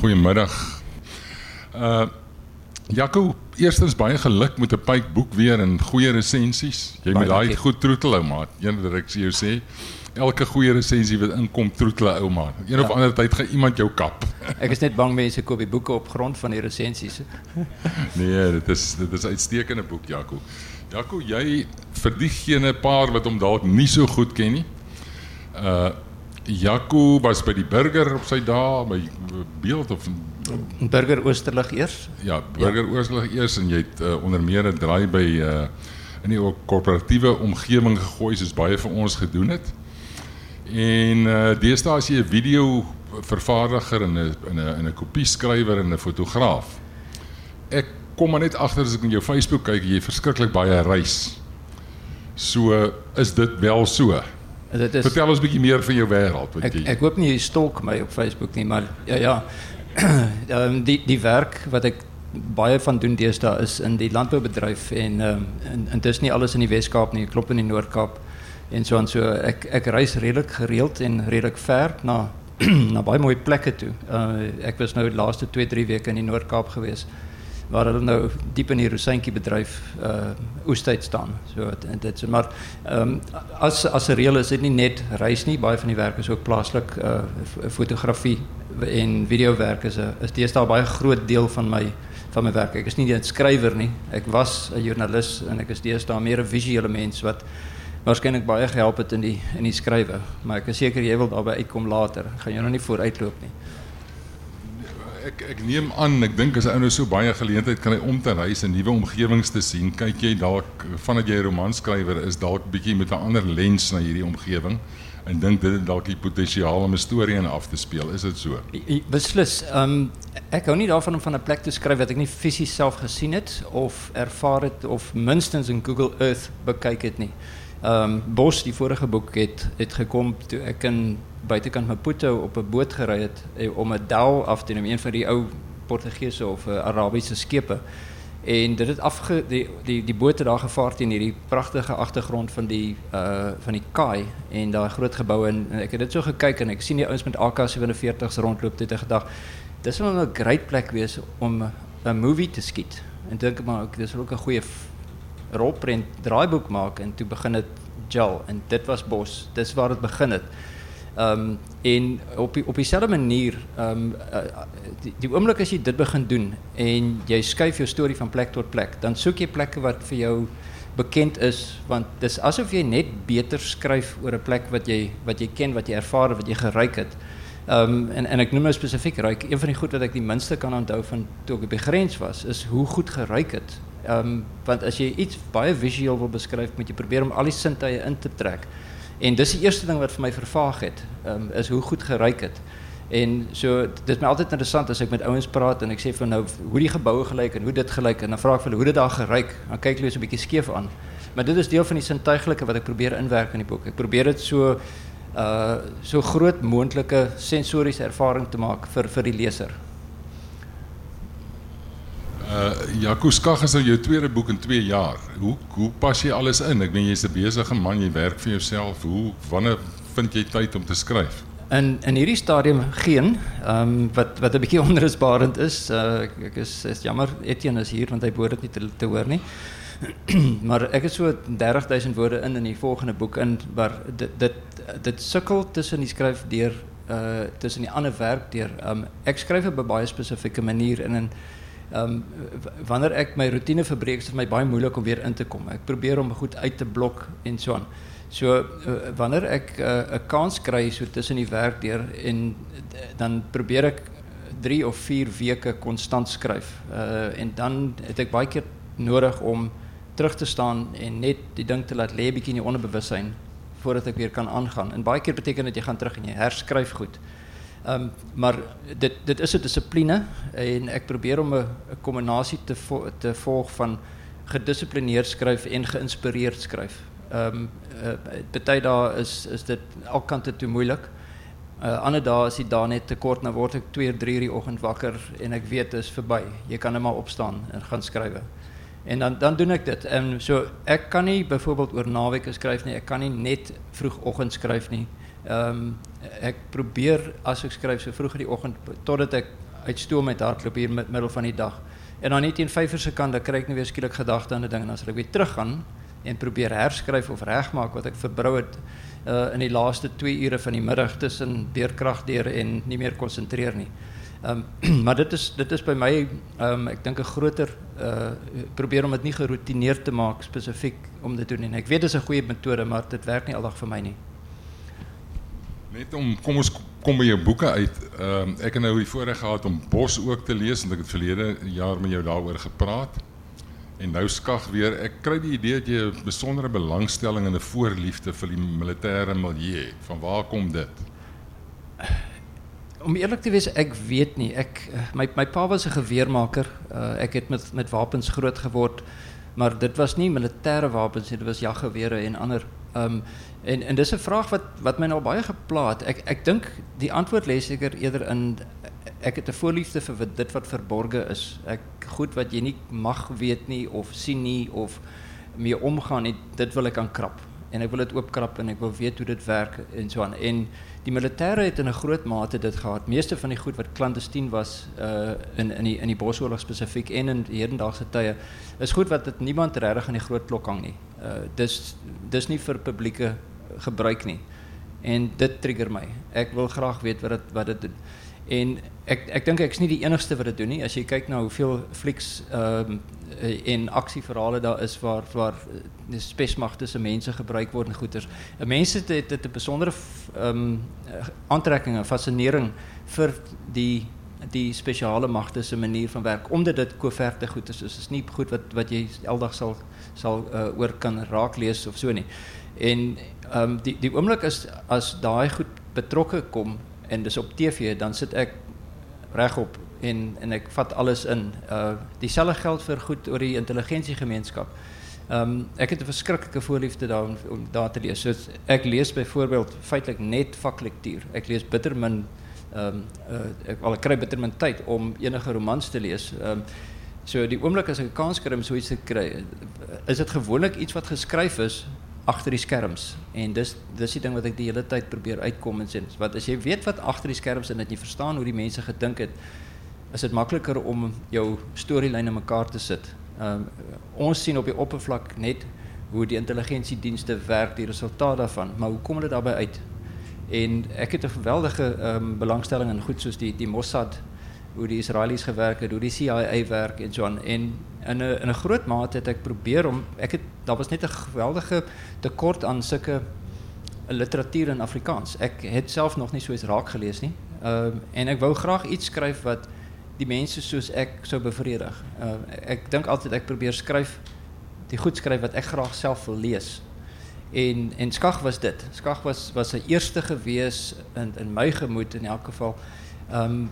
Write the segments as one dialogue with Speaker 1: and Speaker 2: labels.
Speaker 1: Goedemiddag. Uh Jaco, eerstens baie geluk met 'n pyp boek weer en goeie resensies. Jy moet daai goed troetel hou, maat. Een wat ek jou sê, elke goeie resensie wat inkom troetel ou maat. Een ja. of ander tyd gaan iemand jou kap.
Speaker 2: ek is net bang mense koop die boeke op grond van die resensies.
Speaker 1: nee, dit is dit is uitstekende boek, Jaco. Jaco, jy vir diegene paar wat hom dalk nie so goed ken nie. Uh Jaco was by die burger op sy dae by beeld of
Speaker 2: burger Oosterlig eers.
Speaker 1: Ja, burger ja. Oosterlig eers en jy het uh, onder meer 'n draai by uh in die korporatiewe omgewing gegooi soos baie van ons gedoen het. En uh deesdae as jy 'n video vervaardiger en 'n in 'n in 'n kopie skrywer en 'n fotograaf. Ek kom maar net agter as ek in jou Facebook kyk jy verskriklik baie reis. So is dit wel so. Is, Vertel ons 'n bietjie meer van jou wêreld.
Speaker 2: Ek ek hoop nie jy stalk op Facebook nie, maar ja ja. um, die die werk wat ek baie van doen deesdae is in die landboubedryf en um, en, en dis nie alles in die Wes-Kaap nie, klop in die Noord-Kaap en so en so ek ek reis redelik gereeld en redelik ver na na baie mooi plekke toe. Uh, ek was nou die laaste 2, 3 weke in die Noord-Kaap geweest waar hulle nou diep in die rosentjie bedryf uh oestyd staan. So dit dit's maar ehm um, as as 'n reël is dit nie net reis nie, baie van die werk is ook plaaslik uh fotografie en videowerk is 'n is deesdae baie groot deel van my van my werk. Ek is nie net 'n skrywer nie. Ek was 'n joernalis en ek is deesdae meer 'n visuele mens wat waarskynlik baie gehelp het in die in die skrywe, maar ek is seker jy wil daarby uitkom later. Gaan jy nog nie vooruitloop nie
Speaker 1: ek ek neem aan, ek dink as 'n ou nou so baie geleentheid kan hy om te reis en nuwe omgewings te sien, kyk jy dalk vandat jy 'n romanskrywer is, dalk bietjie met 'n ander lens na hierdie omgewing en dink dit dalk die potensiaal om 'n storie in af te speel. Is dit so?
Speaker 2: Beslis. Ehm um, ek hou nie daarvan om van 'n plek te skryf wat ek nie fisies self gesien het of ervaar het of minstens in Google Earth bekyk het nie. Ehm um, Bos die vorige boek het het gekom toe ek in buitekant Maputo op 'n boot gery het eh, om 'n dal af te neem, een van die ou Portugese of uh, Arabiese skepe. En dit het afge die die die boot het daar gevaar teen hierdie pragtige agtergrond van die uh van die kaai en daai groot geboue en, en ek het dit so gekyk en ek sien die ouens met AK47s rondloop dit het gedag dis wel 'n great plek wees om 'n movie te skiet. En dink maar ook dis ook 'n goeie rolprent draaiboek maak en toe begin dit gel en dit was bos. Dis waar dit begin het. Ehm um, en op die, op dieselfde manier ehm um, die, die oomblik as jy dit begin doen en jy skuif jou storie van plek tot plek, dan soek jy plekke wat vir jou bekend is want dis asof jy net beter skryf oor 'n plek wat jy wat jy ken, wat jy ervaar, wat jy geryk het. Ehm um, en en ek noem nou spesifiek ryk. Een van die goed wat ek die minste kan onthou van toe ek die grens was, is hoe goed geryk het. Ehm um, want as jy iets baie visueel wil beskryf, moet jy probeer om al die sintuie in te trek. En dis die eerste ding wat vir my vervaag het, um, is hoe goed geryk het. En so dit is my altyd interessant as ek met ouens praat en ek sê van nou hoe die geboue gelyk en hoe dit gelyk en dan vra ek vir hulle hoe dit daar geryk. Dan kyk hulle so 'n bietjie skeef aan. Maar dit is deel van die sintuiglike wat ek probeer inwerk in die boek. Ek probeer dit so uh so groot moontlike sensoriese ervaring te maak vir vir die leser.
Speaker 1: Uh Jaco Skag is nou jou tweede boek in 2 jaar. Hoe hoe pas jy alles in? Ek meen jy's 'n besige man, jy werk vir jouself. Hoe wanneer vind jy tyd om te skryf?
Speaker 2: In in hierdie stadium geen. Ehm um, wat wat 'n bietjie onrusbarend is. Uh ek, ek is is jammer Etienne is hier want hy behoort dit nie te, te hoor nie. maar ek het so 30000 woorde in in die volgende boek in waar dit dit dit sukkel tussen die skryf deur uh tussen die ander werk deur um, ek skryf op 'n baie spesifieke manier in 'n Ehm um, wanneer ek my rotine verbreek, is dit my baie moeilik om weer in te kom. Ek probeer om goed uit te blok en so aan. So uh, wanneer ek eh, 'n uh, kans kry so tussen die werk deur en dan probeer ek 3 of 4 weke konstant skryf. Uh en dan het ek baie keer nodig om terug te staan en net die ding te laat lê bietjie in die onderbewussyn voordat ek weer kan aangaan. En baie keer beteken dit jy gaan terug en jy herskryf goed. Um, maar dit, dit is een discipline en ik probeer om een combinatie te, te volgen van gedisciplineerd schrijven en geïnspireerd schrijven. Um, uh, daar is, is dit elk kant te moeilijk. Uh, ander dae is die dae net te kort, dan word ek 2, 3 die oggend wakker en ek weet dit is verby. Jy kan net maar opstaan en gaan skryf. En dan dan doen ek dit. En so ek kan nie byvoorbeeld oor naweke skryf nie. Ek kan nie net nie. Ehm um, ek probeer as ek skryf so vroeg in die oggend totdat ek uit stoom uit hardloop hier met middel van die dag. En dan net teen 5 se kant dan kry ek nou weer skielik gedagte aan 'n ding en dan sal ek weer teruggaan en probeer herskryf of regmaak wat ek verbrou het uh, in die laaste 2 ure van die middag tussen beerkragdeur en nie meer konsentreer nie. Um, maar dit is dit is by my um, ek dink 'n groter uh, probeer om dit nie geroutineerd te maak spesifiek om dit te doen. Ek weet dit is 'n goeie metode, maar dit werk nie aldag vir my nie.
Speaker 1: Net om kom ons kom by jou boeke uit. Ehm ek het nou die voorreg gehad om Bos ook te lees want ek het verlede jaar met jou daaroor gepraat. En nou skag weer. Ek kry die idee dat jy 'n besondere belangstelling en 'n voorliefde vir die militêre milieu het. Van waar kom dit?
Speaker 2: Om eerlik te wees, ek weet nie. Ek my my pa was 'n geweermaker. Uh, ek het met met wapens groot geword, maar dit was nie militêre wapens nie, dit was jaggewere en ander um, en en dis 'n vraag wat wat my nou baie gepla het. Ek ek dink die antwoord lê seker eerder in ek het 'n voorliefde vir dit wat verborge is. Ek goed wat jy nie mag weet nie of sien nie of mee omgaan nie, dit wil ek aankrap. En ek wil dit oopkrap en ek wil weet hoe dit werk en so aan. En die militêre het in 'n groot mate dit gehad. Meeste van die goed wat klandestien was uh in in die in die Bosoorlog spesifiek en in hedendaagse tye is goed wat dit niemand regtig aan die groot klok hang nie. Uh dis dis nie vir publieke gebruik nie. En dit trigger my. Ek wil graag weet wat dit wat dit doen. En ek ek dink ek's nie die enigste wat dit doen nie. As jy kyk na hoeveel flieks ehm um, en aksieverhale daar is waar waar die spesmagte se mense gebruik word en goeters. Mense het dit 'n besondere ehm um, aantrekking en fascinering vir die die spesiale magte se manier van werk omdat dit koverte goed is. Dit is nie goed wat wat jy eldag sal sal uh, oor kan raak lees of so nie. En ehm die die oomblik is as daai goed betrokke kom en dis op TV dan sit ek regop en en ek vat alles in. Uh dieselfde geld vir goed oor die intelligensiegemeenskap. Ehm um, ek het 'n verskriklike voorliefde daar om, daar te lees. So ek lees byvoorbeeld feitelik net vaklektuur. Ek lees bitter min ehm um, uh, ek al kry bitter min tyd om enige romans te lees. Ehm so die oomblik as ek 'n kans kry om so iets te kry, is dit gewoonlik iets wat geskryf is agter die skerms en dis dis die ding wat ek die hele tyd probeer uitkom en sê wat as jy weet wat agter die skerms en dat jy verstaan hoe die mense gedink het is dit makliker om jou storielyne mekaar te sit. Um, ons sien op die oppervlak net hoe die intelligensiedienste werk, die resultaat daarvan, maar hoe kom hulle daarbey uit? En ek het 'n geweldige um, belangstelling in goed soos die die Mossad hoe die Israelies gewerk het, hoe die CIA werk en so aan. En in 'n in 'n groot mate het ek probeer om ek het daar was net 'n geweldige tekort aan sulke literatuur in Afrikaans. Ek het self nog nie so iets raak gelees nie. Ehm uh, en ek wou graag iets skryf wat die mense soos ek sou bevredig. Uh, ek dink altyd ek probeer skryf die goed skryf wat ek graag self wil lees. En en Skag was dit. Skag was was 'n eerste gewees in in my gemoed in elk geval. Ehm um,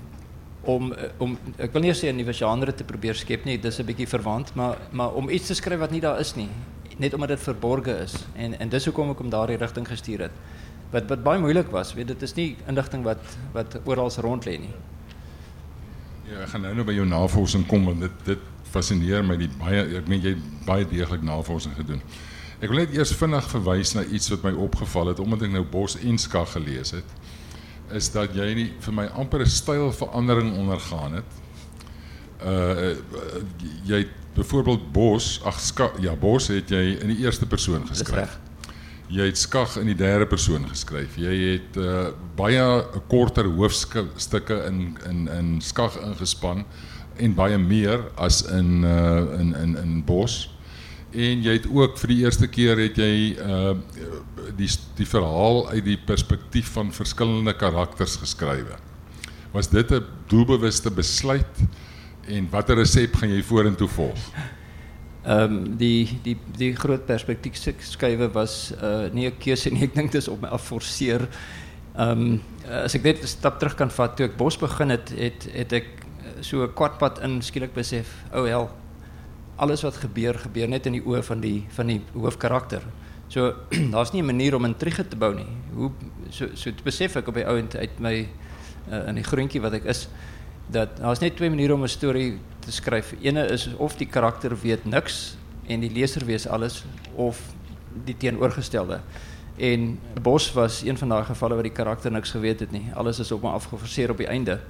Speaker 2: om eh, om ek wil nie sê 'n nuwe genre te probeer skep nie, dis 'n bietjie verwant, maar maar om iets te skryf wat nie daar is nie, net omdat dit verborge is. En en dis hoekom ek hom daardie rigting gestuur het. Wat wat baie moeilik was, weet dit is nie inligting wat wat oral rond lê nie.
Speaker 1: Ja, ek gaan nou nou by jou navorsing kom want dit dit fascineer my die baie ek meen jy baie deeglik navorsing gedoen. Ek wil net eers vinnig verwys na iets wat my opgeval het omdat ek nou Bos en Skag gelees het is dat jy nie vir my amper 'n stylverandering ondergaan het. Uh jy het byvoorbeeld Bos, ag ja, Bos het jy in die eerste persoon geskryf. Jy het Skag in die derde persoon geskryf. Jy het uh baie korter hoofstukke in in in Skag ingespan en baie meer as in uh in in in Bos. En jy het ook vir die eerste keer het jy uh die die verhaal uit die perspektief van verskillende karakters geskrywe. Was dit 'n doelbewuste besluit en watter resep gaan jy vorentoe volg?
Speaker 2: Ehm um, die die die groot perspektief skuwe was uh nie 'n keuse nie, ek dink dit is op my afforceer. Ehm um, as ek net 'n stap terug kan vat toe ek Bos begin het, het het ek so 'n kwartpad in skielik besef, o oh hel, alles wat gebeur gebeur net in die oë van die van die hoofkarakter. So daar's nie 'n manier om intrige te bou nie. Hoe so so besef ek op die ouend uit my uh, in die groentjie wat ek is dat daar's net twee maniere om 'n storie te skryf. Eene is of die karakter weet niks en die leser weet alles of die teenoorgestelde. En Bos was een van daai gevalle waar die karakter niks geweet het nie. Alles is op hom afgeforceer op die einde.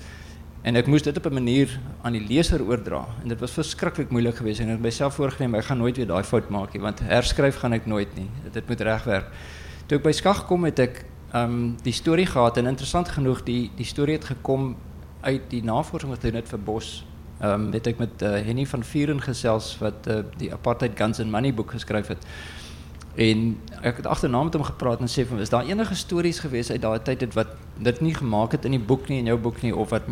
Speaker 2: En ek moes dit op 'n manier aan die leser oordra en dit was verskriklik moeilik geweest en ek het myself voorgenem ek gaan nooit weer daai fout maak nie want herskryf gaan ek nooit nie. Dit moet regwerk. Toe ek by Skag kom het ek um die storie gehad en interessant genoeg die die storie het gekom uit die navorsing wat hy net vir Bos ehm um, het ek met uh, Henny van Vuren gesels wat uh, die apartheid guns and money boek geskryf het. En ek het agterna met hom gepraat en sê van is daar enige stories gewees uit daai tyd het wat dit nie gemaak het in die boek nie in jou boek nie of wat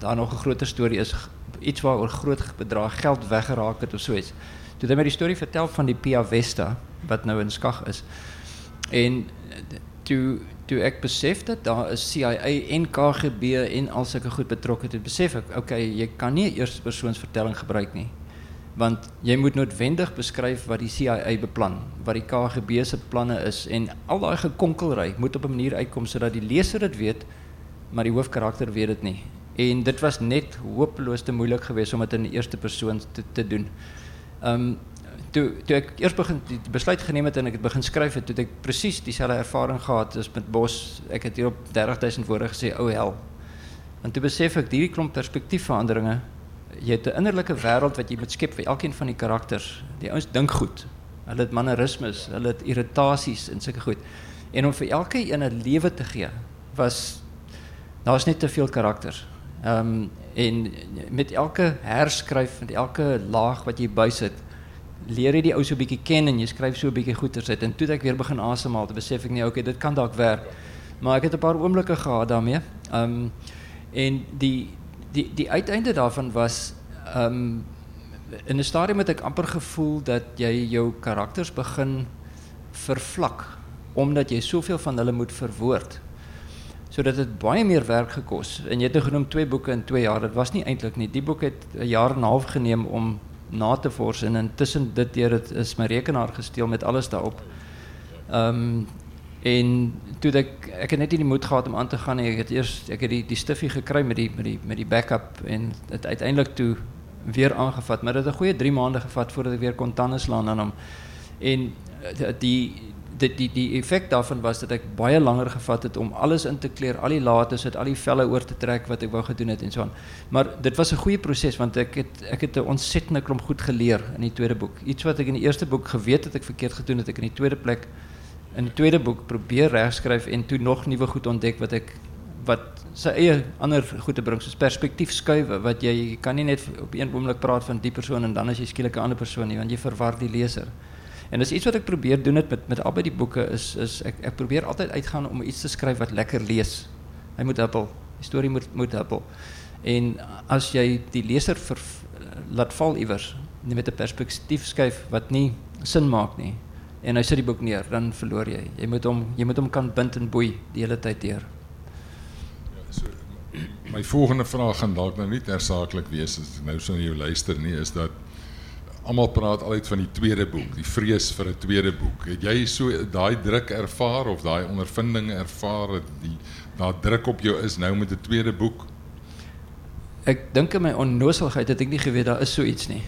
Speaker 2: daar nog 'n groter storie is iets waaroor groot bedrag geld weggeraak het of so iets. Toe het hy my die storie vertel van die Pia Vesta wat nou in Skag is. En toe toe ek besef dat daar is CIA en KGB en al sulke goed betrokke het, besef ek, okay, jy kan nie 'n eerste persoons vertelling gebruik nie. Want jy moet noodwendig beskryf wat die CIA beplan, wat die KGB se planne is en al daai gekonkelry moet op 'n manier uitkom sodat die leser dit weet, maar die hoofkarakter weet dit nie. En dit was net hopeloos te moeilik geweest om dit in die eerste persoon te te doen. Ehm um, toe toe ek eers begin die besluit geneem het en ek het begin skryf het, toe ek presies dieselfde ervaring gehad as met Bos. Ek het hier op 30000 woorde gesê, "O hel." Want toe besef ek hierdie klomp perspektiefveranderinge, jy het 'n innerlike wêreld wat jy moet skep vir elkeen van die karakters. Die ouens dink goed. Hulle het mannerismes, hulle het irritasies en sulke goed. En om vir elke een 'n lewe te gee, was daar's net te veel karakters. Ehm um, en met elke herskryf en elke laag wat jy bysit, leer jy die ou so 'n bietjie ken en jy skryf so 'n bietjie goeters uit en toe ek weer begin asemhaal, te besef ek nee, okay, dit kan dalk werk. Maar ek het 'n paar oomblikke gehad daarmee. Ehm um, en die die die uiteinde daarvan was um, in 'n stadium het ek amper gevoel dat jy jou karakters begin vervlak omdat jy soveel van hulle moet verwoord. Sodat dit baie meer werk gekos. En jy het nou genoem twee boeke in 2 jaar. Dit was nie eintlik nie. Die boek het 'n jaar en 'n half geneem om na te vors en intussen dit deur dit is my rekenaar gesteel met alles daarop. Ehm um, en toe ek ek het net nie die moed gehad om aan te gaan nie. Ek het eers ek het die die stiffie gekry met die met die met die backup en dit uiteindelik toe weer aangevat, maar dit het 'n goeie 3 maande gevat voordat ek weer kon tande slaan aan hom. En eh, die dit die die effek daarvan was dat ek baie langer gevat het om alles in te kleer, al die lates het al die velle oor te trek wat ek wou gedoen het en so aan. Maar dit was 'n goeie proses want ek het ek het 'n ontsettende klomp goed geleer in die tweede boek. Iets wat ek in die eerste boek geweet het ek verkeerd gedoen het, ek in die tweede plek in die tweede boek probeer regskryf en toe nog nuwe goed ontdek wat ek wat sy eie ander goed te bring soos perspektief skuwe wat jy, jy kan nie net op een oomblik praat van die persoon en dan as jy skielik 'n ander persoon nie want jy verwar die leser. En dis iets wat ek probeer doen het met met albei die boeke is is ek ek probeer altyd uitgaan om iets te skryf wat lekker lees. Hy moet huppel. Die storie moet moet huppel. En as jy die leser ver, laat val iewers met 'n perspektief skuif wat nie sin maak nie en hy sit die boek neer, dan verloor jy. Jy moet hom jy moet hom kan bind en boei die hele tyd deur.
Speaker 1: Ja, so my volgende vraag gaan dalk nou nie tersaaklik wees as nou so jy luister nie, is dat almal praat altyd van die tweede boek, die vrees vir 'n tweede boek. Het jy so daai druk ervaar of daai ondervinding ervaar dat die daar druk op jou is nou met 'n tweede boek?
Speaker 2: Ek dink in my onnoselheid het ek nie geweet daar is so iets nie.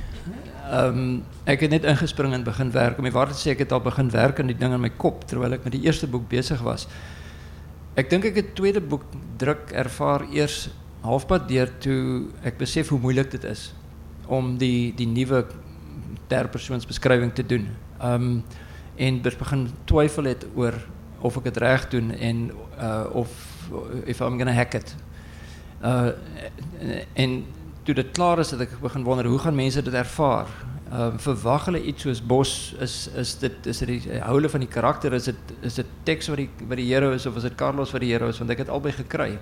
Speaker 2: Ehm um, ek het net ingespring en begin werk. Om die waarheid te sê ek het al begin werk aan die ding in my kop terwyl ek met die eerste boek besig was. Ek dink ek het tweede boek druk ervaar eers halfpad deur toe ek besef hoe moeilik dit is om die die nuwe derpersoonsbeschrijving te doen. Um, en begin twijfel het of ik het recht doen en uh, of if I'm gonna hack it. Uh, en toen het klaar is, dat ik begin wonderen hoe gaan mensen dit ervaren. Uh, verwag hulle iets soos Bos is is dit is dit die houle van die karakter is dit is dit teks wat die wat die hero is of is dit Carlos wat die hero is want ek het albei gekry.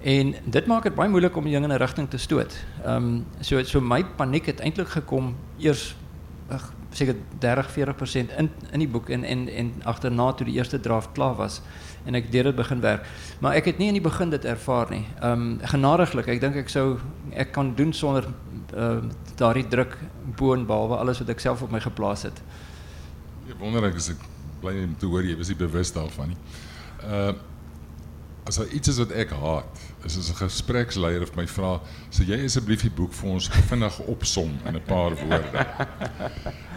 Speaker 2: En dit maak dit baie moeilik om die ding in 'n rigting te stoot. Ehm um, so so my paniek het eintlik gekom eers seker 30 40% in in die boek en en en agterna toe die eerste draft klaar was en ek deur dit begin werk. Maar ek het nie in die begin dit ervaar nie. Ehm um, genadiglik, ek dink ek sou ek kan doen sonder ehm uh, daardie druk bo en behalwe alles wat ek self op my geplaas het.
Speaker 1: Ek wonder ek is ek bly om te hoor jy was nie bewus daarvan nie. Uh as daar iets is wat ek haat, is as 'n gespreksleier of my vra, "Sê jy asseblief die boek vir ons vinnig opsom in 'n paar woorde."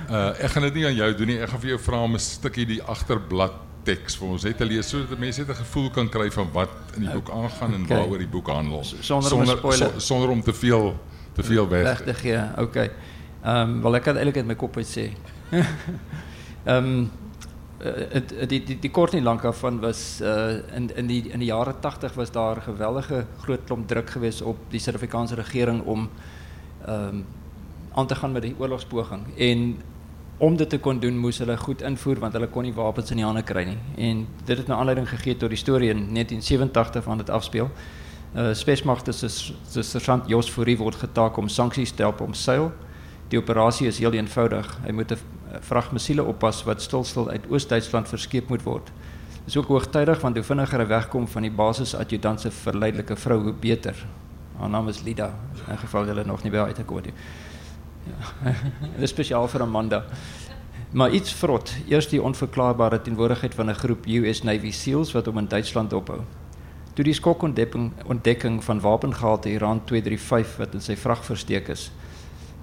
Speaker 1: Uh ek gaan dit nie aan jou doen nie. Ek gaan vir jou vra om 'n stukkie die agterblad teks vir ons net te lees sodat mense net 'n gevoel kan kry van wat in die boek aangaan en
Speaker 2: Okay.
Speaker 1: waaroor die boek handel.
Speaker 2: Sonder om
Speaker 1: so- sonder om te veel te veel weg.
Speaker 2: Weg te gee. Okay. Ehm um, wel ek kan eintlik uit my kop uit sê. Ehm eh, het- die die die kort nie lank af van was uh in in die in die jare 80 was daar 'n geweldige groot klomp druk geweest op die Suid-Afrikaanse regering om ehm aan te gaan met die oorlogspoging en om dit te kon doen moes hulle goed invoer want hulle kon nie wapens in die hande kry nie. En dit het nou aanleiding gegee tot die storie in 1987 van dit afspeel. Uh spesmagte se se sergeant Jos Fourie word getaak om sanksies te help omseil. Die operasie is heel eenvoudig. Hy moet 'n vrag missiele oppas wat stilstil uit Oos-Duitsland verskeep moet word. Dis ook hoogtydig want hoe vinniger hy wegkom van die basis adjutant se verleidelike vrou hoe beter. Haar naam is Lida. In geval jy nog nie by uitgekom het. Ja. Dis spesiaal vir Amanda. Maar iets vrot. Eers die onverklaarbare teenwoordigheid van 'n groep US Navy SEALs wat hom in Duitsland dophou. Toe die skokontdekking ontdekking van wapengehalte Iran 235 wat in sy vrag versteek is.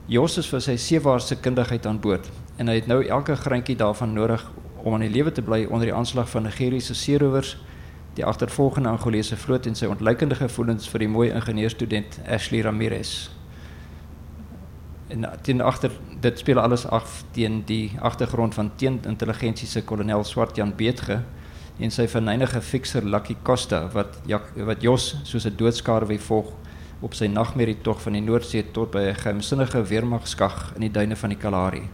Speaker 2: Jos is vir sy seewaarse kundigheid aan boord en hy het nou elke greintjie daarvan nodig om aan die lewe te bly onder die aanslag van Nigeriese seerowers, die agtervolgende Angolese vloot en sy ontluikende gevoelens vir die mooi ingenieurstudent Ashley Ramirez. En teen agter dit speel alles af teen die agtergrond van teenintelligensie se kolonel Swart-Jan Beetge en sy verneinige fikser Lucky Costa wat Jak, wat Jos soos 'n doodskaarwe volg op sy nagmerrie tog van die Noordsee tot by 'n geheimsinnige weermagskag in die duine van die Kalahari.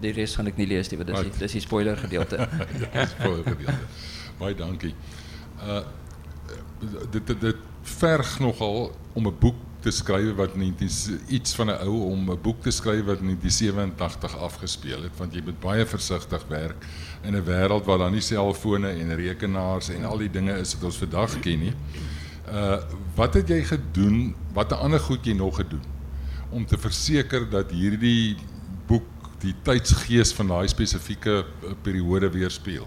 Speaker 2: Die res gaan ek nie lees nie, want dis die, dis die spoiler gedeelte.
Speaker 1: ja, spoiler gedeelte. Baie dankie. Uh dit dit, dit verg nogal om 'n boek te skryf wat 19 iets van 'n ou om 'n boek te skryf wat in 1987 afgespeel het want jy moet baie versigtig werk in 'n wêreld waar daar nie selfone en rekenaars en al die dinge is wat ons vandag ken nie. Uh wat het jy gedoen? Watter ander goed jy nog gedoen om te verseker dat hierdie boek die tydsgees van daai spesifieke uh, periode weerspieël?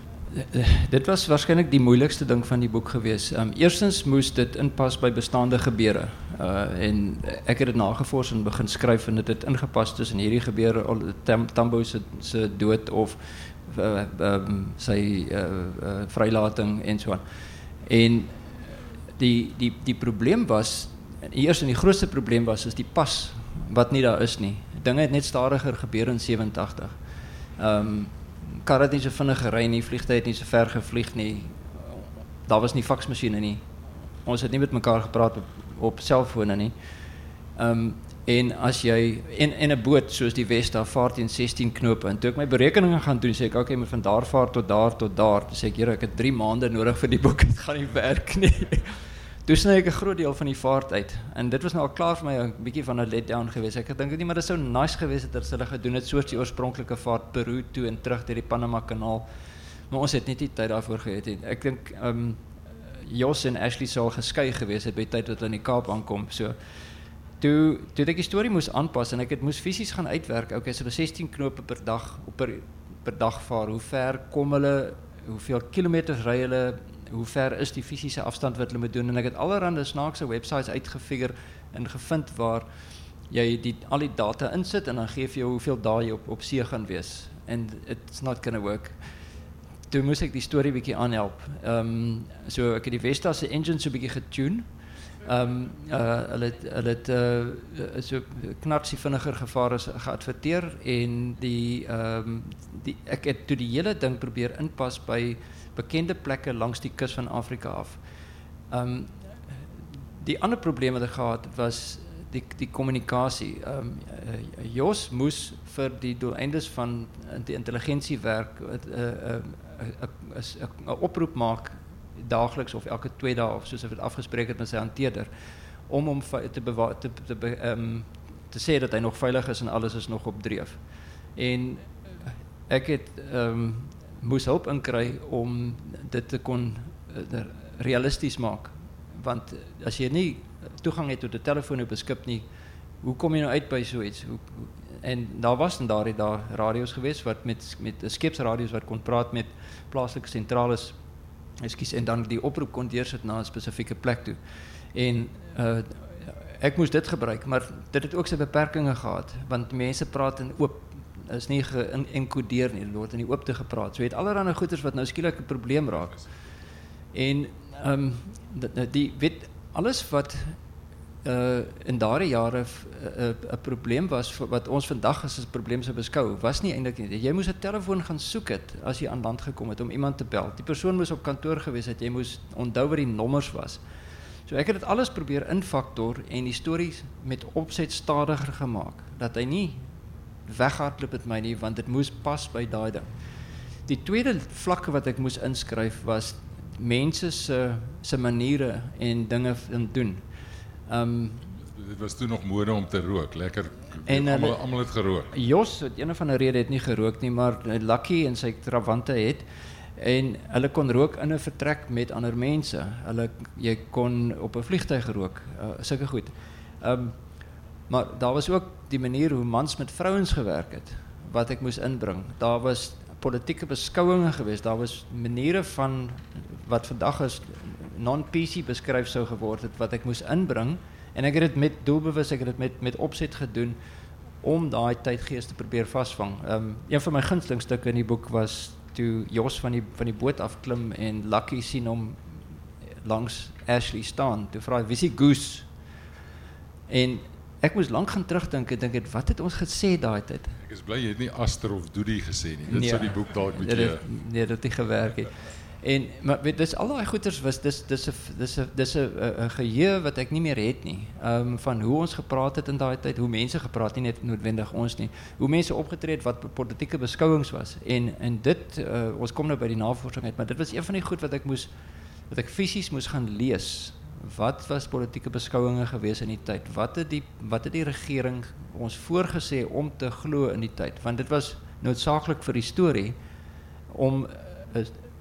Speaker 2: dit was waarskynlik die moeilikste ding van die boek gewees. Um eerstens moes dit inpas by bestaande gebeure. Uh en ek het dit nagevors en begin skryf en dit het ingepas tussen hierdie gebeure Tam, Tambo se se dood of uh, um, sy uh, uh, vrylating en so aan. En die die die probleem was eers en die grootste probleem was is die pas wat nie daar is nie. Dinge het net stadiger gebeur in 87. Ehm um, karre het nie so vinnig gery nie, vliegtye het nie so ver gevlieg nie. Daar was nie faksmasjiene nie. Ons het nie met mekaar gepraat op op selfone nie. Ehm um, en as jy en en 'n boot soos die Vesta vaar teen 16 knope en toe ek my berekeninge gaan doen sê ek okay, moet van daar vaar tot daar tot daar. Sê ek Here, ek het 3 maande nodig vir die boek. Dit gaan nie werk nie. Toe sny ek 'n groot deel van die vaart uit en dit was nou al klaar vir my 'n bietjie van 'n letdown geweest. Ek dink dit nie maar dit sou nice geweest het as hulle gedoen het soos die oorspronklike vaart Peru toe en terug deur die Panama kanaal. Maar ons het net nie tyd daarvoor gehad nie. Ek dink ehm um, Jos en Ashley sou geskei gewees het by die tyd wat hulle in die Kaap aankom. So toe toe ek die storie moes aanpas en ek het moes fisies gaan uitwerk. Okay, so 16 knope per dag op per per dag vaar. Hoe ver kom hulle? Hoeveel kilometers ry hulle? Hoe ver is die fisiese afstand wat hulle moet doen? En ek het allerlei snaakse websites uitgefigure en gevind waar jy die al die data insit en dan gee vir jou hoeveel dae jy op op see gaan wees. And it's not going to work. Toe moes ek die storie bietjie aanhelp. Ehm um, so ek het die Vesta se engine so bietjie getune. Ehm um, uh hulle het hulle het uh so knarsie vinniger gevaar as geadverteer en die ehm um, die ek het toe die hele ding probeer inpas by bekende plekke langs die kus van Afrika af. Um, die ander probleem wat ek gehad was die die kommunikasie. Ehm uh, Jos moes vir die doeleindes van die intelligensiewerk 'n uh, 'n uh, 'n oproep maak daagliks of elke twee dae of soos hy dit afgespreek het met sy hanteerder om hom te bewaar te te ehm dat hy nog veilig is en alles is nog op dreef. En ek het ehm moes hulp inkry om dit te kon uh, realisties maak want as jy nie toegang het tot 'n telefoon op 'n skip nie, hoe kom jy nou uit by so iets? Hoe, en daar was en daar het daar radio's gewees wat met met skepsradio's wat kon praat met plaaslike sentrales. Ekskuus en dan die oproep kon deursit na 'n spesifieke plek toe. En uh ek moes dit gebruik, maar dit het ook sy beperkings gehad want mense praat in oop is nie geïnkodeer nie. Dit word in die oopte gepraat. So jy het allerlei goeders wat nou skielik 'n probleem raak. En ehm um, die weet alles wat uh, in daardie jare 'n uh, probleem was wat ons vandag as 'n probleem sou beskou, was nie eintlik nie. Jy moes 'n telefoon gaan soek het as jy aan land gekom het om iemand te bel. Die persoon moes op kantoor gewees het. Jy moes onthou wat die nommers was. So ek het dit alles probeer infaktor en die stories met opset stadiger gemaak dat hy nie weghardloop met my nie want dit moes pas by daai ding. Die tweede vlakke wat ek moes inskryf was mense se se maniere en dinge doen. Um,
Speaker 1: dit was toen nog mode om te rook. Lekker. En allemaal, uh, allemaal het gerook.
Speaker 2: Jos, het een van de reden het niet gerookt nie, maar Lucky en sy travante het en hulle kon rook in 'n vertrek met ander mense. Hulle jy kon op 'n vliegtuig rook. Uh, sulke goed. Um, maar daar was ook die manier hoe mans met vrouens gewerk het wat ek moes inbring. Daar was politieke beskouwingen geweest. Daar was maniere van wat vandag is non-PC beskryf sou geword het wat ek moes inbring en ek het dit met doelbewus ek het dit met met opset gedoen om daai tydgees te probeer vasvang. Ehm um, een van my gunsteling stukke in die boek was toe Jos van die van die boot afklim en Lucky sien hom langs Ashley staan. Toe vra hy wie is die goose? En ek moes lank gaan terugdink en dink wat het ons gesê daai tyd?
Speaker 1: Ek is bly jy het nie Aster of Doody gesê nie. Dit nee, sou die boek dalk met jou
Speaker 2: Nee, dit het nie gewerk nie. En maar weet dis al daai goeters was dis dis 'n dis 'n dis 'n 'n geheue wat ek nie meer het nie. Ehm um, van hoe ons gepraat het in daai tyd, hoe mense gepraat nie net noodwendig ons nie. Hoe mense opgetree het wat politieke beskouings was. En en dit uh, ons kom nou by die navorsing uit, maar dit was een van die goed wat ek moes wat ek fisies moes gaan lees. Wat was politieke beskouings geweest in die tyd? Wat het die wat het die regering ons voorgesê om te glo in die tyd? Want dit was noodsaaklik vir die storie om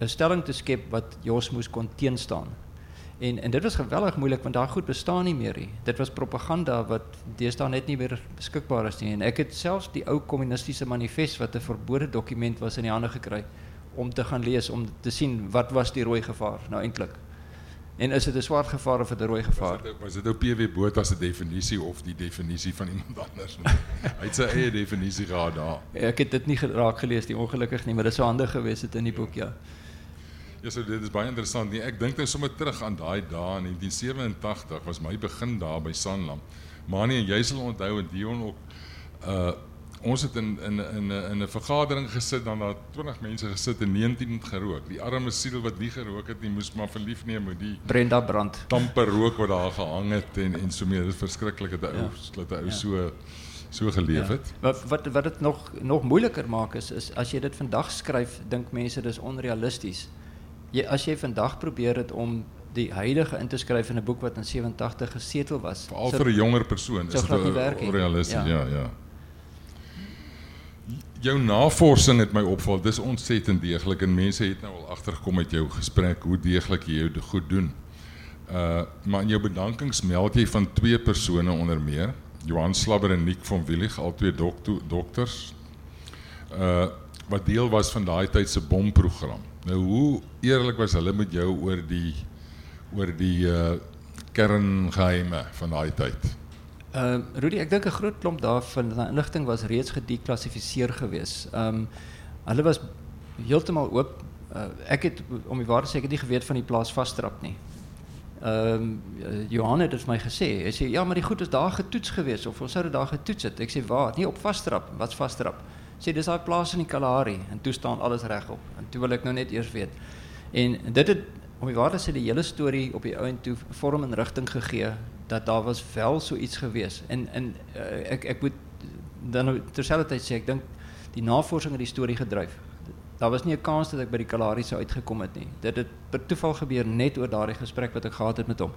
Speaker 2: 'n stelling te skep wat Jos moes kon teenstaan. En en dit was geweldig moeilik want daai goed bestaan nie meer nie. Dit was propaganda wat deesdae net nie meer beskikbaar is nie. En ek het selfs die ou kommunistiese manifest wat 'n verbode dokument was in die hande gekry om te gaan lees om te sien wat was die rooi gevaar nou eintlik. En is dit 'n swart gevaar of 'n rooi gevaar?
Speaker 1: Was dit nou PW Botha se definisie of die definisie van iemand anders? Hy het sy eie definisie gehad daar.
Speaker 2: Ja, ek het dit nie geraak gelees nie ongelukkig nie, maar dit sou handig gewees het in die boek ja.
Speaker 1: Ja, so dit is baie interessant nie. Ek dink nou sommer terug aan daai dae in 1987 was my begin daar by Sanlam. Manie en jy sal onthou en Dion ook uh ons het in in in in 'n vergadering gesit dan daar 20 mense gesit en 19 het gerook. Die arme siel wat nie gerook het nie moes maar verlief neem met die
Speaker 2: Brenda brand.
Speaker 1: Tamper rook wat daar gehang het en en so meer. Dit is verskriklik dat 'n ou dat 'n ou so so geleef het.
Speaker 2: Ja. Wat wat wat dit nog nog moeiliker maak is is as jy dit vandag skryf, dink mense dis onrealisties jy as jy vandag probeer het om die huidige in te skryf in 'n boek wat in 87 gesetel was.
Speaker 1: Veral vir 'n jonger persoon is dit realisties, ja, ja. ja. Jou navorsing het my opval, dis ontsettend deeglik en mense het nou al agtergekom met jou gesprek hoe deeglik jy jou goed doen. Uh maar in jou bedankings meld jy van twee persone onder meer, Johan Slabber en Nick van Willig, al twee dokter, dokters. Uh wat deel was van daai tyd se bomprogram. Nou hoe eerlik was hulle met jou oor die oor die uh kerngeheime van daai tyd?
Speaker 2: Ehm uh, Rudy, ek dink 'n groot klomp daarvan van inligting was reeds gedeklassifiseer gewees. Ehm um, hulle was heeltemal oop. Uh, ek het om die waarheid sê, ek het nie geweet van die plaas vasstrap nie. Ehm um, Johan het dit vir my gesê. Hy sê ja, maar die goed is daar getoets gewees of ons sou dit daar getoets het. Ek sê waar? Nie op vasstrap. Wat's vasstrap? sê dis daai plaas in die Kalahari en toe staan alles regop. En toe wil ek nou net eers weet. En dit het om die waarheid sê die hele storie op die ou en toe vorm en rigting gegee dat daar was wel so iets gewees. En en uh, ek ek moet dan nou terselfdertyd sê ek dink die navorsing het die storie gedryf. Daar was nie 'n kans dat ek by die Kalahari sou uitgekom het nie. Dit het per toeval gebeur net oor daardie gesprek wat ek gehad het met hom.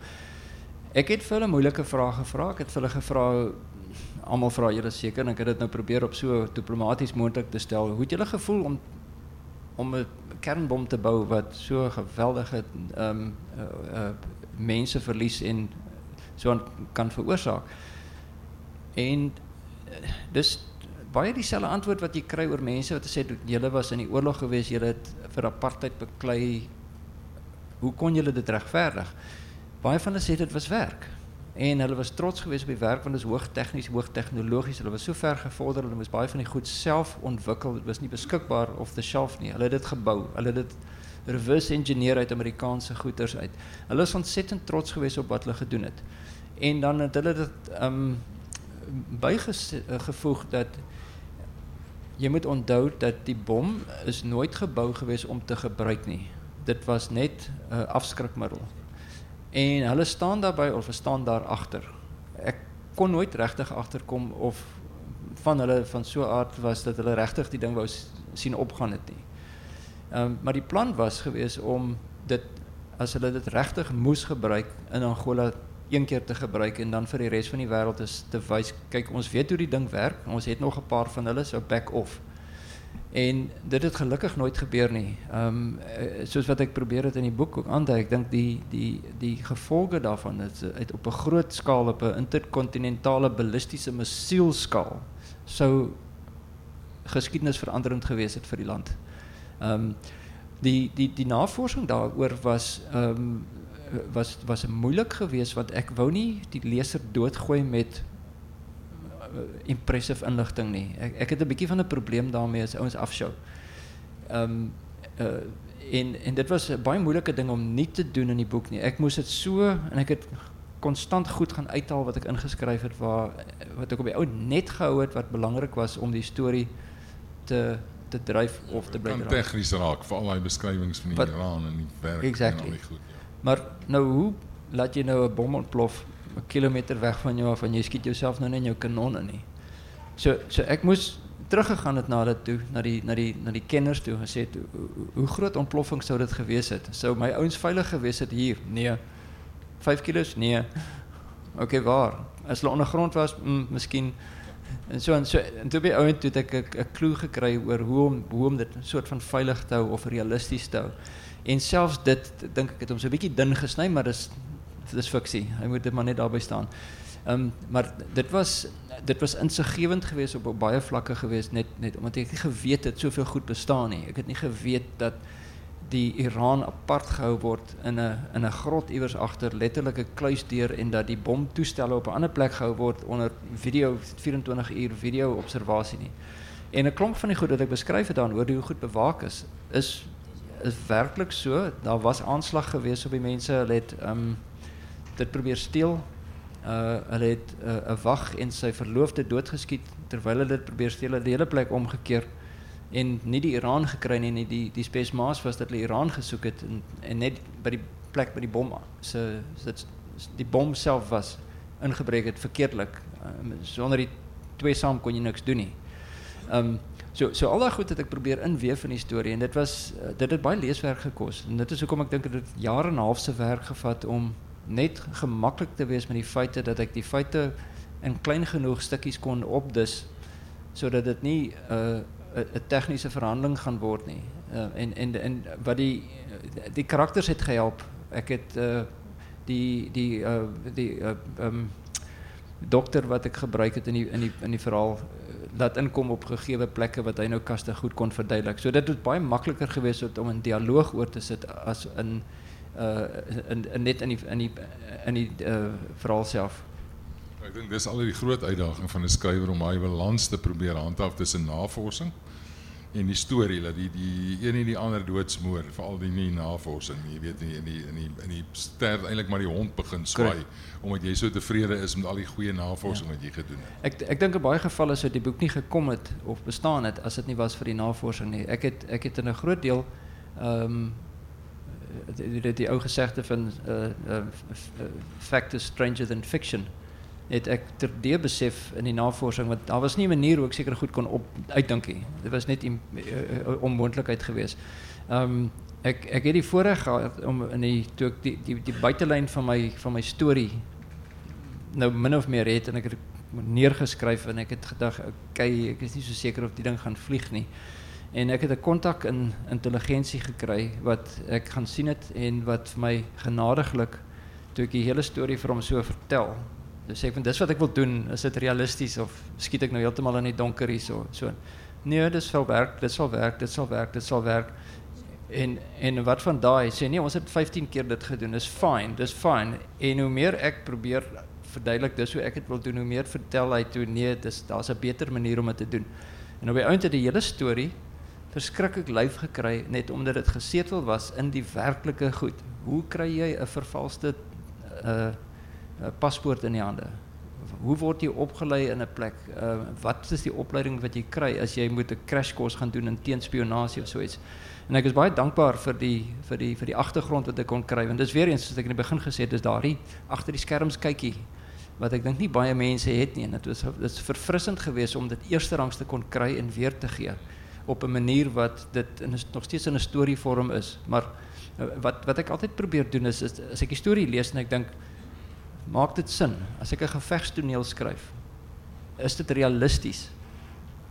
Speaker 2: Ek het vir hulle moeilike vrae gevra. Ek het vir hulle gevra almal vra julle seker en ek het dit nou probeer op so diplomaties moontlik te stel. Hoe het julle gevoel om om 'n kernbom te bou wat so geweldige ehm um, uh, uh, mense verlies en so kan veroorsaak? En uh, dis baie dieselfde antwoord wat jy kry oor mense wat sê julle was in die oorlog gewees, julle het vir apartheid beklei. Hoe kon julle dit regverdig? Baie van hulle sê dit was werk. En hulle was trots geweest op die werk want dit is hoog tegnies, hoog tegnologies. Hulle was so ver gevorder, hulle moes baie van die goed self ontwikkel. Dit was nie beskikbaar off the shelf nie. Hulle het dit gebou. Hulle het dit reverse engineer uit Amerikaanse goederes uit. Hulle is ontsettend trots geweest op wat hulle gedoen het. En dan het hulle dit ehm um, bygevoeg dat jy moet onthou dat die bom is nooit gebou geweest om te gebruik nie. Dit was net 'n uh, afskrikmiddel. En hulle staan daarbij of staan daar agter. Ek kon nooit regtig agterkom of van hulle van so aard was dat hulle regtig die ding wou sien opgaan het nie. Ehm um, maar die plan was geweest om dit as hulle dit regtig moes gebruik in Angola een keer te gebruik en dan vir die res van die wêreld is te wys kyk ons weet hoe die ding werk. Ons het nog 'n paar van hulle so back off. En dit het gelukkig nooit gebeur nie. Ehm um, soos wat ek probeer het in die boek ook aandui, ek dink die die die gevolge daarvan is uit op 'n groot skaal op 'n interkontinentale ballistiese missielskaal sou geskiedenisveranderend gewees het vir die land. Ehm um, die die die navorsing daaroor was ehm um, was was moeilik geweest want ek wou nie die leser doodgooi met uh, impressive inligting nie. Ek ek het 'n bietjie van 'n probleem daarmee as ouens afshow. Ehm um, uh, en en dit was 'n baie moeilike ding om nie te doen in die boek nie. Ek moes dit so en ek het konstant goed gaan uithaal wat ek ingeskryf het waar wat ek op die ou net gehou het wat belangrik was om die storie te te dryf of te bly.
Speaker 1: Kan tegnies raak vir al daai beskrywings van die Iran en die werk
Speaker 2: exactly. en al die goed. Ja. Maar nou hoe laat jy nou 'n bom ontplof 'n kilometer weg van jou af en jy skiet jouself nou net in jou kanon in nie. So so ek moes teruggegaan het na dit toe, na die na die na die kenners toe gesê het hoe, hoe groot ontploffing sou dit gewees het? Sou my ouens veilig gewees het hier? Nee. 5 kg? Nee. OK, waar? As hulle ondergrond was, mm, miskien en so en so en toe by toe het ek 'n klou gekry oor hoe om hoe om dit 'n soort van veilig te hou of realisties te hou. En selfs dit dink ek het hom so 'n bietjie dun gesny, maar dis dis fiksie. Hy moet dit maar net daarby staan. Ehm um, maar dit was dit was insiggewend geweest op, op baie vlakke geweest net net omdat ek nie geweet het soveel goed bestaan nie. Ek het nie geweet dat die Iran apart gehou word in 'n in 'n grot iewers agter letterlik 'n kluisdeur en dat die bomtoestelle op 'n ander plek gehou word onder video 24 uur video observasie nie. En 'n klomp van die goed wat ek beskryf het dan oor hoe goed bewaak is, is is werklik so. Daar was aanslag geweest op die mense. Hulle het um, dit probeer steel. Uh hulle het 'n uh, wag en sy verloofde doodgeskiet terwyl hulle dit probeer steel. Hulle het die hele plek omgekeer en nie die Iran gekry nie, nie die die spesmaas was dat hulle Iran gesoek het en en net by die plek by die bom se dit die bom self was ingebreek het verkeerdelik. Um, sonder die twee saam kon jy niks doen nie. Ehm um, So so al daai goed het ek probeer inweef in die storie en dit was dit het baie leeswerk gekos. En dit is hoekom ek dink dit het jare en 'n half se werk gevat om net gemaklik te wees met die feite dat ek die feite in klein genoeg stukkies kon opdis sodat dit nie 'n uh, 'n tegniese verhandeling gaan word nie. Uh, en en en wat die die karakters het gehelp. Ek het uh, die die uh, die uh, um, dokter wat ek gebruik het in die in die in die verhaal dat inkom op gegewe plekke wat hy nou kaste goed kon verduidelik. So dit het baie makliker gewees om 'n dialoog oor te sit as in uh in, in net in die in die in die uh verhaal self.
Speaker 1: Ek dink dis al die groot uitdaging van 'n skrywer om daai balans te probeer handhaaf tussen navorsing en die storie dat die die een en die ander doodsmoor veral die nie navorsing jy weet nie in die in die in die ster eintlik maar die hond begin swaai omdat jy so tevrede is met al die goeie navorsing ja. wat jy gedoen het.
Speaker 2: Ek ek dink in baie gevalle sou die boek nie gekom het of bestaan het as dit nie was vir die navorsing nie. Ek het ek het in 'n groot deel ehm um, die, die, die ou gesegde van uh, uh, fact is stranger than fiction het ek terdee besef in die navorsing want daar was nie 'n manier hoe ek seker goed kon op uitdink nie. Dit was net 'n onmoontlikheid geweest. Ehm um, ek ek het die voorreg om in die toe ek die die die buitelyn van my van my storie nou min of meer het en ek het neergeskryf en ek het gedag okay ek is nie so seker of die ding gaan vlieg nie. En ek het 'n kontak in intelligensie gekry wat ek gaan sien het en wat vir my genadiglik toe ek die hele storie vir hom so vertel Dus ek vind dis wat ek wil doen, is dit realisties of skiet ek nou heeltemal in die donker so so. Nee, dis sal werk, dit sal werk, dit sal werk, dit sal werk. En en wat van daai sê nee, ons het 15 keer dit gedoen. Dis fine, dis fine. En hoe meer ek probeer verduidelik dis hoe ek dit wil doen. Hoe meer vertel hy toe nee, dis daar's 'n beter manier om dit te doen. En op die einde hele storie verskriklik lyf gekry net omdat dit gesetel was in die werklike goed. Hoe kry jy 'n vervalste uh, paspoort in die hande? Hoe word jy opgelei in 'n plek? Uh, wat is die opleiding wat jy kry as jy moet 'n crash course gaan doen in teenspionasie of so iets? En ek is baie dankbaar vir die vir die vir die agtergrond wat ek kon kry want dis weer eens soos ek in die begin gesê het, dis daardie agter die skerms kykie wat ek dink nie baie mense het nie en dit was dit is verfrissend geweest om dit eerste rangs te kon kry en weer te gee op 'n manier wat dit in nog steeds in 'n storievorm is. Maar eh, wat wat ek altyd probeer doen is, is as ek die storie lees en ek dink maak dit sin as ek 'n gevegstoneel skryf? Is dit realisties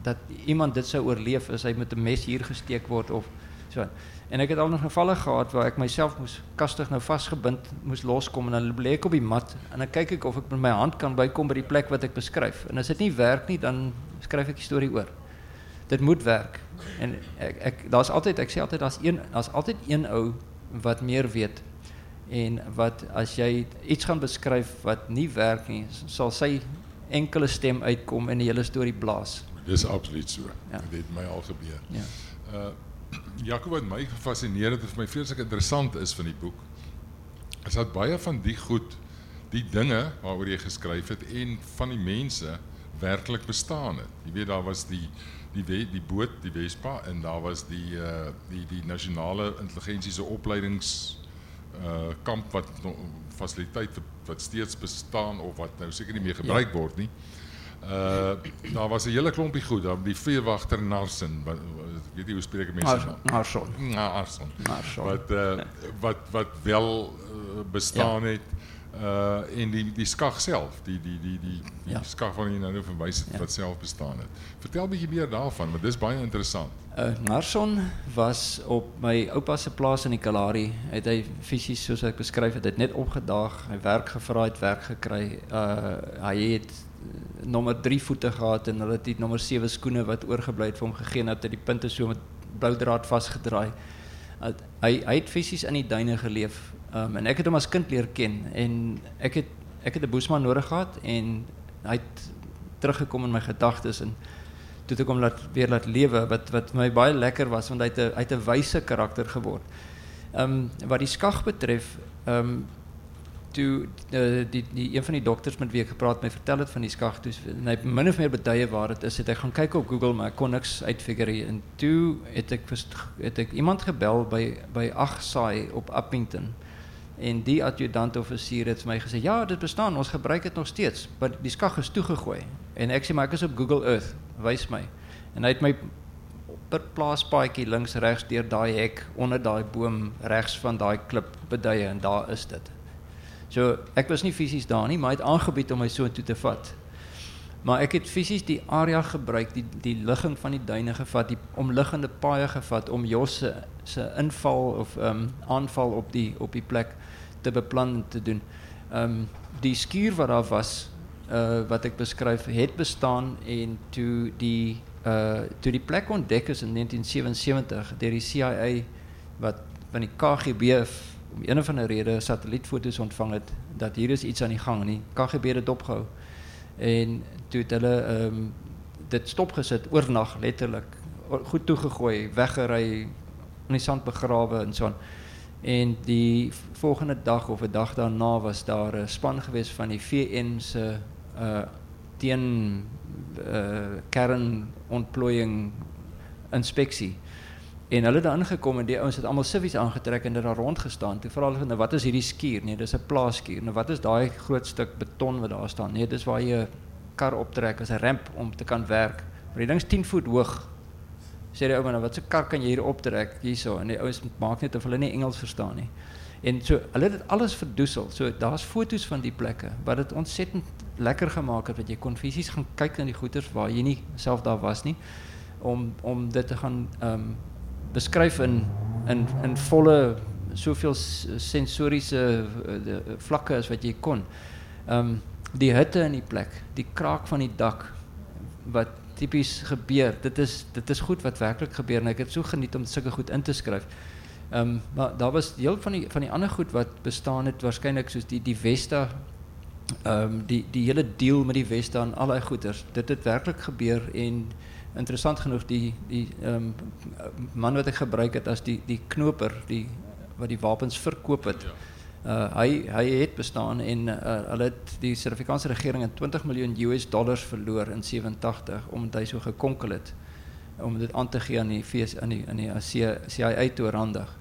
Speaker 2: dat iemand dit sou oorleef as hy met 'n mes hier gesteek word of so? En ek het al nog gevalle gehad waar ek myself moes kastig nou vasgebind moes loskom en dan lê ek op die mat en dan kyk ek of ek met my hand kan bykom by die plek wat ek beskryf. En as dit nie werk nie, dan skryf ek die storie oor. Dit moet werk. En ek ek daar's altyd ek sê altyd daar's een daar's altyd een ou wat meer weet en wat as jy iets gaan beskryf wat nie werk nie, sal sy enkele stem uitkom en die hele storie blaas.
Speaker 1: Dis absoluut so.
Speaker 2: Ja.
Speaker 1: Dit het my al gebeur.
Speaker 2: Ja.
Speaker 1: Uh Jacob wat my gefassineer het en vir my vreeslik interessant is van die boek. Is dat baie van die goed, die dinge waaroor jy geskryf het en van die mense werklik bestaan het. Jy weet daar was die die we, die boot die Vespa en daar was die uh die die nasionale intelligensie se opleidings uh kamp wat no, fasiliteit wat steeds bestaan of wat nou seker nie meer gebruik ja. word nie. Uh daar was 'n hele klompie goed, daar die veewagter Narsen, wat ek weet nie hoe spreek mense
Speaker 2: nou. Narson.
Speaker 1: Narson.
Speaker 2: Narson.
Speaker 1: Wat uh wat wat wel uh, bestaan ja. het uh en die die skag self, die die die die, die ja. skag van jy nou verwys het ja. wat self bestaan het. Vertel 'n bietjie meer daarvan, want dis baie interessant.
Speaker 2: Uh Narson was op my oupa se plaas in die Kalahari. Het hy fisies soos ek beskryf het, het net opgedaag, hy werk gevra het, werk gekry. Uh hy het nommer 3 voete gehad en hulle het die nommer 7 skoene wat oorgebly het vir hom gegee en dat hy die punte so met blou draad vasgedraai. Hy hy het fisies in die duine geleef Um, en ek het hom as kind leer ken en ek het ek het 'n boesman nodig gehad en hy het teruggekom in my gedagtes en toe het ek hom laat weer laat lewe wat wat my baie lekker was want hy het 'n hy het 'n wyse karakter geword. Ehm um, wat die skag betref, ehm um, toe uh, die die een van die dokters met wie ek gepraat het my vertel het van die skag toe en hy min of meer beduie waar dit is het hy gaan kyk op Google maar ek kon niks uitfigure en toe het ek het ek iemand gebel by by Agsaai op Appington. En die adjutant-offisier het vir my gesê, "Ja, dit bestaan, ons gebruik dit nog steeds, maar die skag is toegegooi." En ek sê, "Maar ek is op Google Earth, wys my." En hy het my per plaaspaadjie links regs deur daai hek onder daai boom regs van daai klip beduie en daar is dit. So ek was nie fisies daar nie, maar hy het aangebied om my so toe te vat. Maar ek het fisies die area gebruik, die die ligging van die duine gevat, die omliggende paaie gevat om Jos se se inval of ehm um, aanval op die op die plek te beplan te doen. Ehm um, die skuur wat daar was uh wat ek beskryf het bestaan en toe die uh toe die plek ontdek is in 1977 deur die CIA wat van die KGB om een of ander rede satellietfoto's ontvang het dat hier is iets aan die gang en die KGB het opgehou. En toe het hulle ehm um, dit stopgesit oornag letterlik goed toegegooi, weggery, in die sand begrawe en so aan. En die volgende dag of 'n dag daarna was daar 'n span gewees van die VN se uh teen uh kernontplooiing inspeksie. En hulle het daar ingekom en die ouens het almal sivies aangetrek en daar rond gestaan. Toe vra hulle nou wat is hierdie skuur? Nee, dis 'n plaaskuur. Nou wat is daai groot stuk beton wat daar staan? Nee, dis waar jy 'n kar optrek as 'n ramp om te kan werk. Maar die ding's 10 voet hoog. Sê die ou man, nou, wat se kar kan jy hier optrek hierso? En die ouens maak net of hulle nie Engels verstaan nie. En so hulle het dit alles verdoesel. So daar's foto's van die plekke wat dit ontsettend lekker gemaak het wat jy kon fisies gaan kyk na die goeders waar jy nie self daar was nie om om dit te gaan ehm um, beskryf in in in volle soveel sensoriese uh, vlakke as wat jy kon. Ehm die hitte in die plek, die kraak van die dak wat tipies gebeur. Dit is dit is goed wat werklik gebeur en ek het so geniet om sulke goed in te skryf. Ehm maar daar was deel van die van die ander goed wat bestaan het waarskynlik soos die die Vesta ehm die die hele deal met die Weste en al daai goeders. Dit het werklik gebeur en interessant genoeg die die ehm man wat ek gebruik het as die die knoper, die wat die wapens verkoop het. Uh, hy hy het bestaan en uh, het die Suid-Afrikaanse regering in 20 miljoen US dollars verloor in 87 omdat hy so gekonkel het om dit aan te gee aan die VS aan die aan die CIA toe randig.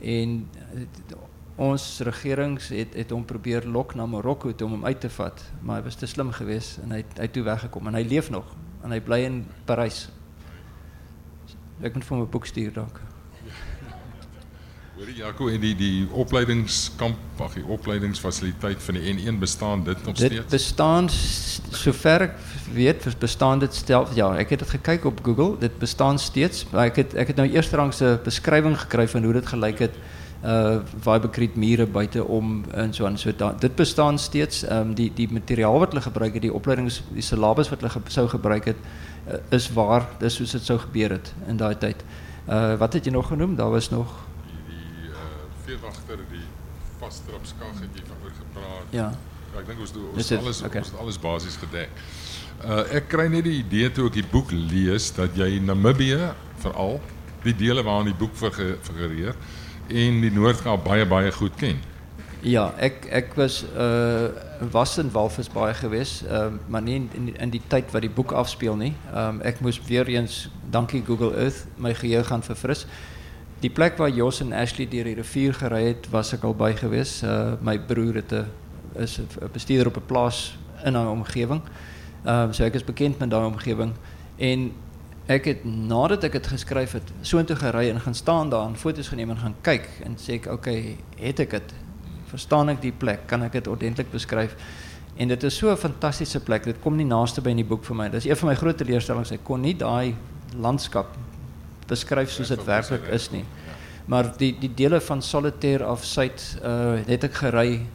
Speaker 2: En het, ons regerings het het hom probeer lok na Marokko toe om hom uit te vat, maar hy was te slim geweest en hy hy toe weggekom en hy leef nog en hy bly in Parys. Ek moet vir 'n boek stuur dalk.
Speaker 1: Hoor jy Jaco en die die opleidingskamp, ag die opleidingsfasiliteit van die N1 bestaan dit nog steeds?
Speaker 2: Dit bestaan sover ek weet, bestaan dit stel ja, ek het dit gekyk op Google, dit bestaan steeds, maar ek het ek het nou eersterangse beskrywing gekry van hoe dit gelyk het uh Vibercrete mure buite om en so aan so da, dit bestaan steeds um, die die materiaal wat hulle gebruik het die opleidings die syllabus wat hulle ge, sou gebruik het uh, is waar dis soos dit sou gebeur het in daai tyd. Uh wat het jy nog genoem? Daar was nog
Speaker 1: die die uh veerwagter die vastrapskag het jy van oor gepraat.
Speaker 2: Ja.
Speaker 1: ja ek dink ons ons het, alles okay. ons het alles basies gedek. Uh ek kry net die idee toe ek die boek lees dat jy Namibië veral die dele waarna die boek figureer en die Noord-Kaap baie baie goed ken.
Speaker 2: Ja, ek ek was uh was in Walvis baie gewees, uh, maar nie in in die tyd wat die boek afspeel nie. Um ek moes weer eens dankie Google Earth my geheue gaan verfris. Die plek waar Jos en Ashley deur die rivier gery het, was ek al by gewees. Uh my broer het 'n is 'n bestuurder op 'n plaas in daai omgewing. Um so ek is bekend met daai omgewing en ek het nadat ek dit geskryf het, soontoe gery en gaan staan daar en foto's geneem en gaan kyk en sê ek, okay, het ek dit? Verstaan ek die plek? Kan ek dit ordentlik beskryf? En dit is so 'n fantastiese plek. Dit kom nie naaste by in die boek vir my. Dis een van my groot teleurstellings. Ek kon nie daai landskap beskryf soos dit werklik is nie. Maar die die dele van Solitaire of Suid uh het ek gery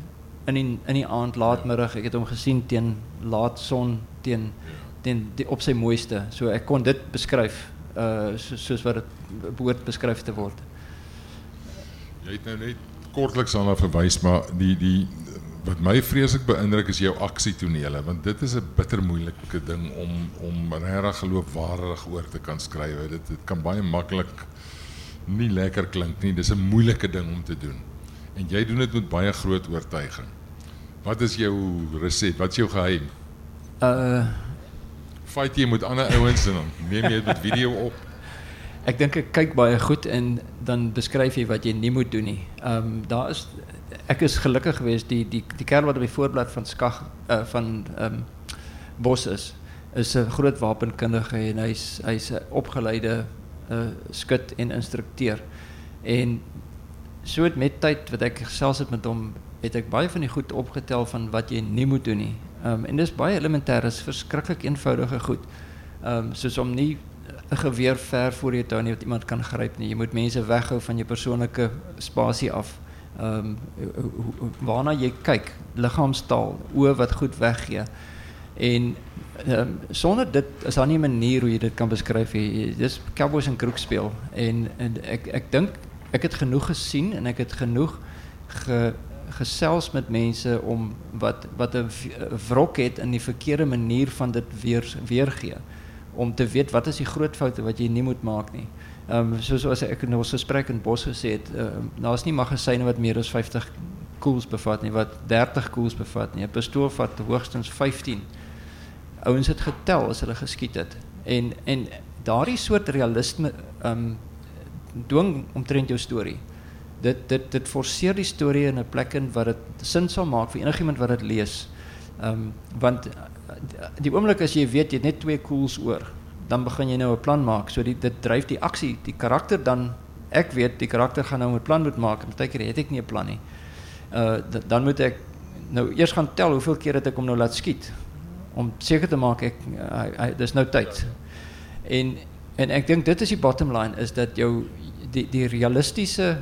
Speaker 2: in die, in die aand laatmiddag. Ek het hom gesien teen laat son teen ja ten die, op zijn mooiste. So ek kon dit beskryf uh so, soos wat dit behoort beskryf te word.
Speaker 1: Jy het nou net kortliks aan verwys, maar die die wat my vreeslik beïndruk is jou aksietonele want dit is 'n bitter moeilike ding om om regtig geloofwaardig oor te kan skryf. Dit dit kan baie maklik nie lekker klink nie. Dis 'n moeilike ding om te doen. En jy doen dit met baie groot oortuiging. Wat is jou resept? Wat is jou geheim?
Speaker 2: Uh
Speaker 1: fight jy met ander ouens en dan neem jy dit met video op.
Speaker 2: Ek dink ek kyk baie goed en dan beskryf jy wat jy nie moet doen nie. Ehm um, daar is ek is gelukkig geweest die die die kerel wat op die voorblad van Skag uh, van ehm um, Bos is is 'n groot wapenkundige en hy's hy's 'n opgeleide uh, skut en instrukteur. En so met tyd wat ek gesels het met hom, het ek baie van die goed opgetel van wat jy nie moet doen nie. Um, en dis baie elementêr, is verskriklik eenvoudige goed. Ehm um, soos om nie 'n geweer ver voor jou te hou nie wat iemand kan gryp nie. Jy moet mense weghou van jou persoonlike spasie af. Ehm um, waarna jy kyk, liggaamstaal, oë wat goed weggee. En um, sonder dit is daar nie 'n manier hoe jy dit kan beskryf nie. Dis cowboys en kroeg speel en en ek ek dink ek het genoeg gesien en ek het genoeg ge gesels met mense om wat wat 'n wrok het in die verkeerde manier van dit weer weergee om te weet wat is die groot foute wat jy nie moet maak nie. Ehm um, soos as ek in ons gesprek in Bos gesê het, uh, daar's nie magasyne wat meer as 50 koels bevat nie, wat 30 koels bevat nie. 'n Pistool vat hoogstens 15. Ouens het getel as hulle geskiet het. En en daardie soort realisme ehm um, dwing omtrent jou storie dit dit dit forceer die storie in 'n plek in wat dit sin sal maak vir enigiemand wat dit lees. Ehm um, want die oomblik as jy weet jy het net twee koels oor, dan begin jy nou 'n plan maak. So die, dit dryf die aksie, die karakter dan ek weet die karakter gaan nou 'n plan moet maak en baie keer het ek nie 'n plan nie. Uh dan moet ek nou eers gaan tel hoeveel keer het ek hom nou laat skiet om seker te maak ek uh, dis nou tyd. En en ek dink dit is die bottom line is dat jou die die realistiese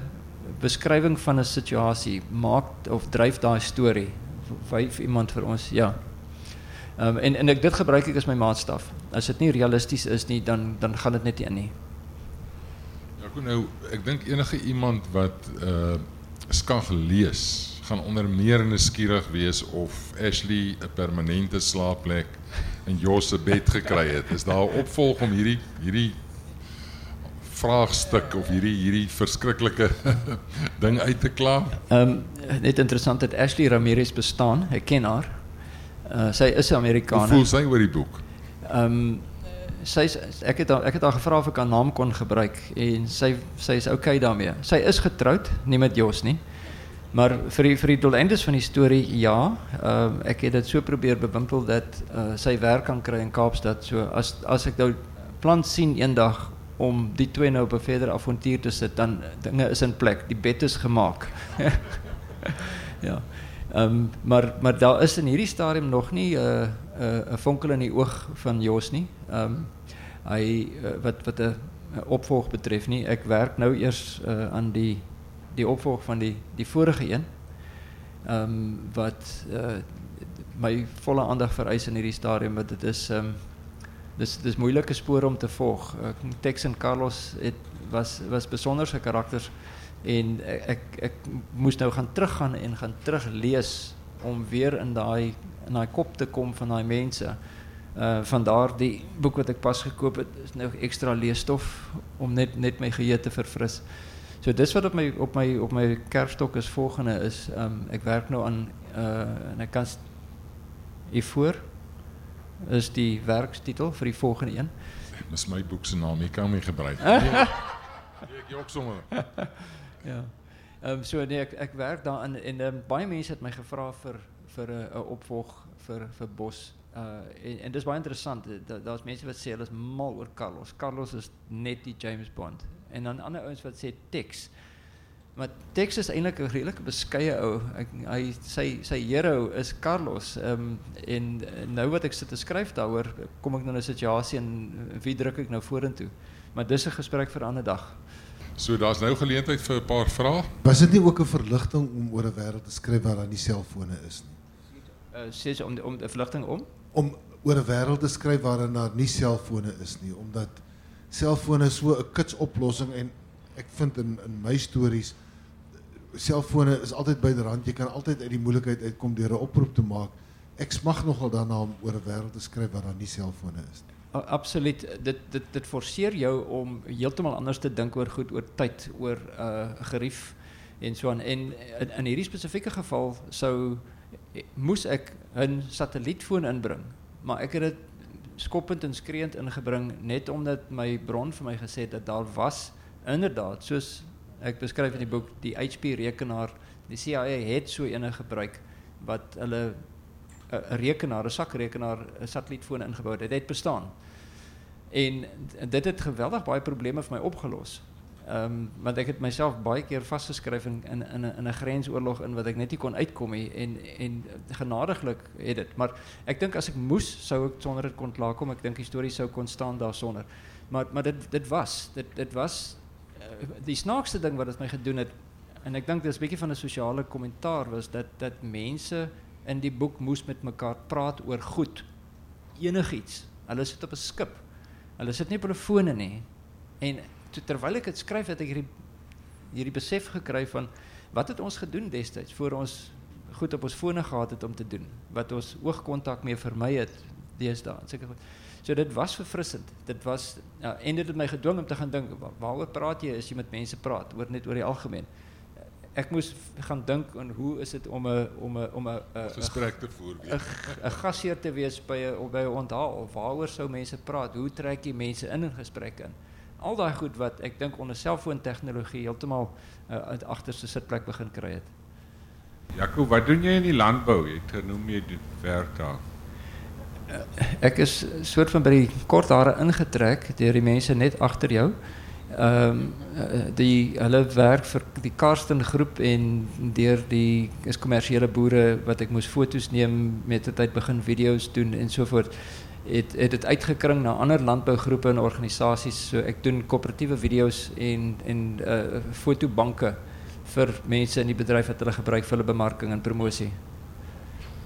Speaker 2: beschrijving van een situatie maakt of drijft daar story vir iemand vir ons ja. Um, en en ek dit gebruik ek as my maatstaf. As dit nie realisties is nie dan dan gaan dit net nie in nie.
Speaker 1: Ja goed nou ek dink enige iemand wat uh skag lees gaan onder meer nuuskierig wees of Ashley 'n permanente slaapplek in Jos se bed gekry het. Is daar 'n opvolg om hierdie hierdie vraagstuk of hierdie hierdie verskriklike ding uit te klaar?
Speaker 2: Ehm um, net interessant dat Ashley Ramirez bestaan. Ek ken haar. Uh, sy is 'n
Speaker 1: Hoe
Speaker 2: Amerikaner.
Speaker 1: voel sy oor die boek?
Speaker 2: Ehm um, sy ek het haar, ek het haar gevra of ek haar naam kon gebruik en sy sy is okay daarmee. Sy is getroud, nie met Jos nie. Maar vir die vir die doeleindes van die storie ja, ehm ek het dit so probeer bewimpel dat uh, sy werk kan kry in Kaapstad. So as as ek nou plan sien eendag om die twee nou op 'n verder avontuur te sit, dan dinge is in plek. Die bed is gemaak. ja. Ehm maar maar daar is in hierdie stadium nog nie 'n uh, 'n uh, vonkel in die oog van Jos nie. Ehm hy uh, wat wat 'n opvolg betref nie. Ek werk nou eers uh, aan die die opvolg van die die vorige een. Ehm wat uh, my volle aandag vereis in hierdie stadium want dit is ehm um, dis dis moeilike spore om te volg. Uh, Tex en Carlos het was was besonderse karakters en ek ek, ek moes nou gaan teruggaan en gaan teruglees om weer in daai in kop te kom van daai mense. Uh van daardie boek wat ek pas gekoop het is nou ekstra leesstof om net net my geheue te verfris. So dis wat op my op my op my kerfstok is volgende is um ek werk nou aan uh en ek kan is die werkstitel vir die volgende een.
Speaker 1: Dis my boek se naam, jy kan my gebruik. Nee, nee, ek jok sommer.
Speaker 2: Ja. Ehm um, so nee ek ek werk daaraan en um, baie mense het my gevra vir vir 'n opvolg vir vir Bos. Uh en, en dis baie interessant. Da- Daar's mense wat sê hulle is mal oor Carlos. Carlos is net die James Bond. En dan ander ouens wat sê Tex. Maar Tex is eintlik 'n redelike beskeie ou. Ek hy sy sy hero is Carlos. Ehm um, en nou wat ek sit te skryf daaroor, kom ek nou in 'n situasie en wie druk ek nou vorentoe? Maar dis 'n gesprek vir 'n ander dag.
Speaker 1: So daar's nou geleentheid vir 'n paar vrae.
Speaker 3: Was dit nie ook 'n verligting om oor 'n wêreld te skryf waar daar nie selfone is nie?
Speaker 2: Uh, om de, om de verlichting om?
Speaker 3: Om oor 'n wêreld te skryf waarin daar nie selfone is nie, omdat selfone so 'n kits oplossing en ek vind in in my stories selfone is altyd byderhand. Jy kan altyd uit die moeilikheid uitkom deur 'n oproep te maak. Ek smag nogal daarna om oor te skryf waar daar nie selfone is
Speaker 2: Absoluut. Dit dit dit forceer jou om heeltemal anders te dink oor goed, oor tyd, oor uh gerief en so aan. En in, in hierdie spesifieke geval sou moes ek 'n satellietfoon inbring, maar ek het dit skoppend en skreeuend ingebring net omdat my bron my gesê het dat daar was inderdaad soos ek beskryf in die boek die HP rekenaar, die CIA het so ene gebruik wat hulle 'n 'n rekenaar, 'n sakrekenaar, 'n satellietfoon ingebou het. Dit het bestaan. En dit het geweldig baie probleme vir my opgelos. Ehm um, want ek het myself baie keer vasgeskryf in in in 'n 'n grensoorlog in wat ek net nie kon uitkom nie en en genadiglik het dit. Maar ek dink as ek moes sou ek sonder dit kon klaarkom. Ek dink die storie sou kon staan daarsonder. Maar maar dit dit was dit dit was die snaakste ding wat dit my gedoen het en ek dink dis 'n bietjie van 'n sosiale kommentaar was dat dat mense in die boek moes met mekaar praat oor goed. Enigiets. Hulle sit op 'n skip. Hulle sit nie op hulle fone nie. En toe, terwyl ek dit skryf het ek hierdie hierdie besef gekry van wat het ons gedoen destyds voor ons goed op ons fone gehad het om te doen wat ons oogkontak mee vermy het deesdae seker goed. So dit was verfrissend. Dit was ja, en dit het my gedwing om te gaan dink wa- waaroor praat jy as jy met mense praat oor net oor die algemeen. Ek moes gaan dink aan hoe is dit om 'n om 'n om 'n
Speaker 1: Gesprek te voer.
Speaker 2: 'n gasheer te wees by 'n by 'n onthaal of waaroor sou mense praat? Hoe trek jy mense in in gesprekke in? Al daai goed wat ek dink onder selfoontegnologie heeltemal uh, uit agterste sitplek begin kry het.
Speaker 4: Jaco, wat doen jy in die landbou? Jy het genoem jy doen werk daar.
Speaker 2: Ek is soort van by die kort hare ingetrek deur die mense net agter jou. Ehm um, die hulle werk vir die Karsten groep en deur die is kommersiële boere wat ek moes foto's neem met die tyd begin video's doen en so voort. Het het dit uitgekring na ander landbougroepe en organisasies. So ek doen koöperatiewe video's en en uh fotobanke vir mense in die bedryf wat hulle gebruik vir hulle bemarking en promosie.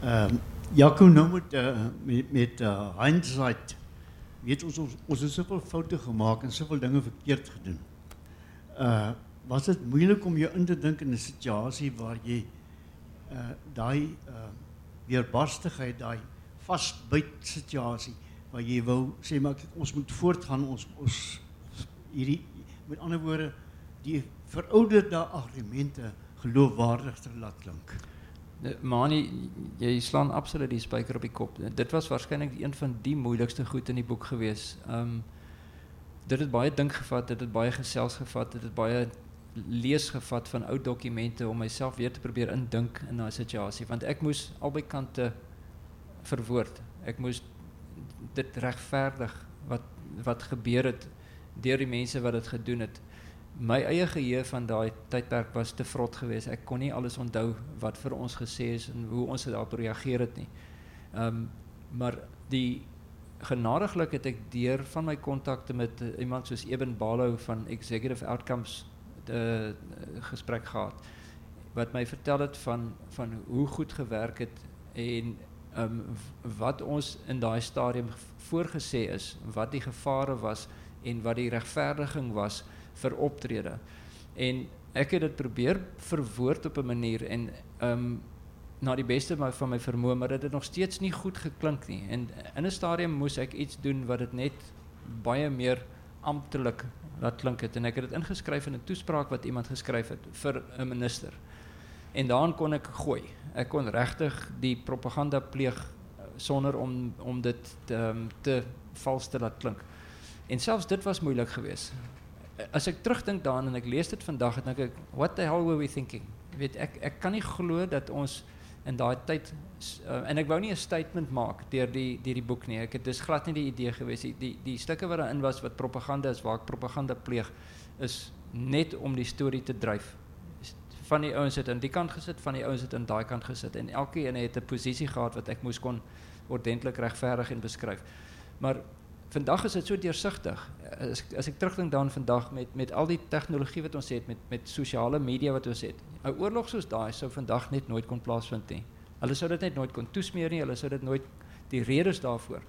Speaker 5: Ehm Jaco nou met uh, met met uh, hindsight weet ons ons ons het soveel foute gemaak en soveel dinge verkeerd gedoen. Uh was dit moeilik om jou in te dink in 'n situasie waar jy uh daai uh weerbarstigheid, daai vasbyt situasie waar jy wou sê maar ons moet voortgaan, ons ons hierdie met ander woorde die verouderde argumente geloofwaardig te laat klink.
Speaker 2: Mani, jy slaan absoluut die spyker op die kop. Dit was waarskynlik een van die moeilikste goed in die boek gewees. Um dit het baie dink gevat, dit het baie gesels gevat, dit het baie lees gevat van ou dokumente om myself weer te probeer indink in daai situasie want ek moes albei kante verwoord. Ek moes dit regverdig wat wat gebeur het deur die mense wat dit gedoen het my eie geheue van daai tydperk was te vrot geweest. Ek kon nie alles onthou wat vir ons gesê is en hoe ons daarop reageer het nie. Ehm um, maar die genadiglik het ek deur van my kontakte met uh, iemand soos Eben Balou van Executive Outcomes de uh, gesprek gehad wat my vertel het van van hoe goed gewerk het en ehm um, wat ons in daai stadium voorgesê is, wat die gevare was en wat die regverdiging was vir optrede. En ek het dit probeer verwoord op 'n manier en ehm um, na die beste van my vermoë, maar dit het nog steeds nie goed geklink nie. En in 'n stadium moes ek iets doen wat dit net baie meer amptelik laat klink het en ek het dit ingeskryf in 'n toespraak wat iemand geskryf het vir 'n minister. En daarin kon ek gooi. Ek kon regtig die propaganda pleeg eh, sonder om om dit te, um, te vals te laat klink. En selfs dit was moeilik geweest as ek terugdink daaraan en ek lees dit vandag dan dink ek what the hell were we thinking? Weet ek ek kan nie glo dat ons in daai tyd uh, en ek wou nie 'n statement maak deur die deur die boek nie. Ek het dis glad nie die idee gewees die die, die stukke wat daarin was wat propaganda is waar ek propaganda pleeg is net om die storie te dryf. Van die ouens het aan die kant gesit, van die ouens het aan daai kant gesit en elkeen het 'n posisie gehad wat ek moes kon ordentlik regverdig en beskryf. Maar vandag is dit so deursigtig. As as ek terugdink daaraan vandag met met al die tegnologie wat ons het met met sosiale media wat ons het. 'n Oorlog soos daai sou vandag net nooit kon plaasvind nie. Hulle sou dit net nooit kon toesmeer nie. Hulle sou dit nooit die redes daarvoor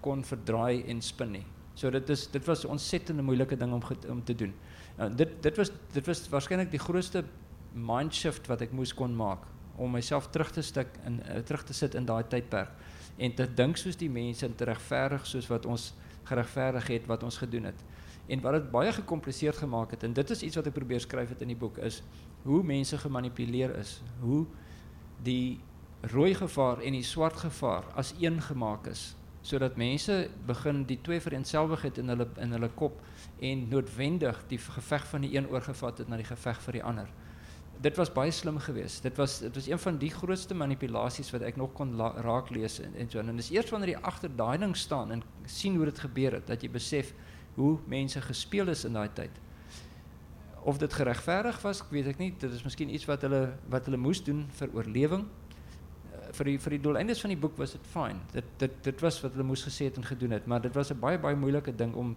Speaker 2: kon verdraai en spin nie. So dit is dit was 'n ontsettende moeilike ding om om te doen. Nou dit dit was dit was waarskynlik die grootste mind shift wat ek moes kon maak om myself terug te stik in terug te sit in daai tydperk en te dink soos die mense en te regverdig soos wat ons geregverdig het wat ons gedoen het. En wat dit baie gekompliseerd gemaak het en dit is iets wat ek probeer skryf het in die boek is hoe mense gemanipuleer is, hoe die rooi gevaar en die swart gevaar as een gemaak is sodat mense begin die twee vereenselwigheid in hulle in hulle kop en noodwendig die geveg van die een oorgevat het na die geveg vir die ander dit was baie slim geweest. Dit was dit was een van die grootste manipulasies wat ek nog kon raak lees en en so en dis eers wanneer jy agter daai ding staan en sien hoe dit gebeur het dat jy besef hoe mense gespeel is in daai tyd. Of dit geregverdig was, weet ek nie. Dit is miskien iets wat hulle wat hulle moes doen vir oorlewing. Uh, vir die vir die doeleindes van die boek was dit fyn. Dit dit dit was wat hulle moes gesê het en gedoen het, maar dit was 'n baie baie moeilike ding om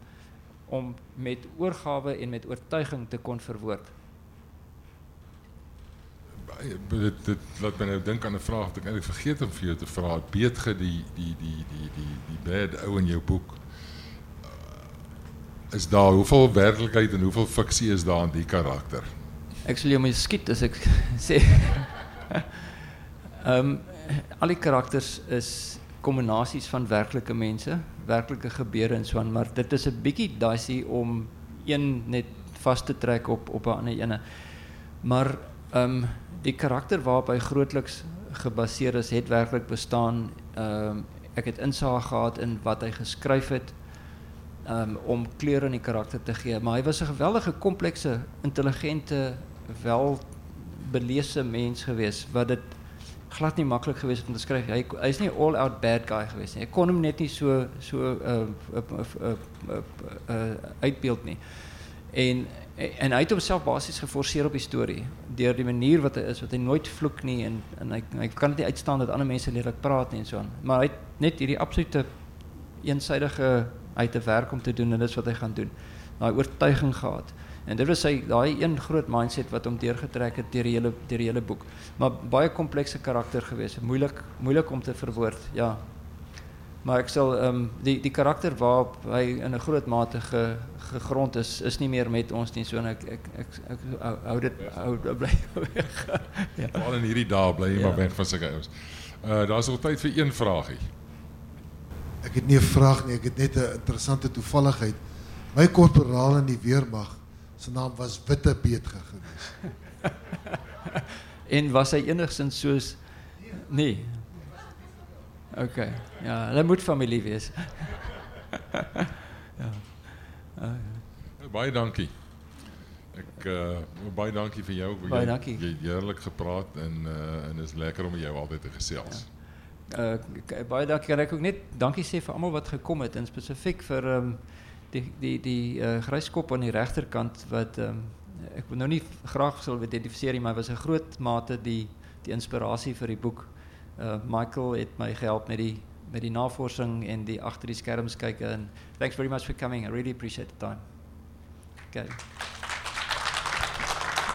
Speaker 2: om met oorgawe en met oortuiging te kon verwoord
Speaker 1: dit dit laat my nou dink aan 'n vraag wat ek eintlik vergeet om vir jou te vra. Beet ge die die die die die die bad ou in jou boek. Uh, is daar hoeveel werklikheid en hoeveel fiksie is daar in die karakter?
Speaker 2: Ek sal jou moet skiet as ek sê. Ehm um, al die karakters is kombinasies van werklike mense, werklike gebeure en so aan, maar dit is 'n bietjie dicey om een net vas te trek op op 'n ander ene. Maar ehm um, die karakter waarop hy grootliks gebaseer is, het werklik bestaan. Ehm um, ek het insig gehad in wat hy geskryf het um, om kleur in die karakter te gee, maar hy was 'n geweldige komplekse, intelligente, welbelese mens geweest wat dit glad nie maklik geweest om te skryf. Hy hy's nie all out bad guy geweest nie. Ek kon hom net nie so so 'n uh, uh, uh, uh, uh, uitbeeld nie. En en hy het homself basies geforseer op die storie deur die manier wat hy is wat hy nooit vloek nie en en hy hy kan dit nie uitstaan dat ander mense lelik praat nie en so aan. Maar hy het net hierdie absolute eensidedige uit te werk om te doen en dit is wat hy gaan doen. Daai oortuiging gehad. En dit was sy daai een groot mindset wat hom deurgetrek het deur die hele deur die hele boek. Maar baie komplekse karakter gewees moeilik moeilik om te verwoord ja Maar ek sal ehm um, die die karakter waarop hy in 'n groot mate ge, gegrond is is nie meer met ons nie. So en ek ek ek, ek hou- hou dit hou bly weg. ja.
Speaker 1: Veral in hierdie dae bly jy
Speaker 2: Ja.
Speaker 1: maar weg van sulke ouens. Uh daar's nog tyd vir een vraagie.
Speaker 3: Ek het nie 'n vraag nie, ek het net 'n interessante toevalligheid. My korporaal in die weermag se naam was Witte Beetge geweest.
Speaker 2: En was hy enigstens soos nee. OK. Ja, hulle moet familie wees. ja. Uh,
Speaker 1: Baie dankie. Ek uh baie dankie vir jou.
Speaker 2: Baie
Speaker 1: Jy-
Speaker 2: dankie.
Speaker 1: Jy het heerlik gepraat en uh en is lekker om jou altyd te gesels.
Speaker 2: uh k- baie dankie kan ek ook net dankie sê vir almal wat gekom het en spesifiek vir ehm um, die die die uh, gryskop aan die regterkant wat ehm um, ek wil nou nie graag sou identifiseer nie, maar was 'n groot mate die die inspirasie vir die boek. Uh Michael het my gehelp met die met die navorsing en die agter die skerms kyk en thanks very much for coming. I really appreciate the time. Okay.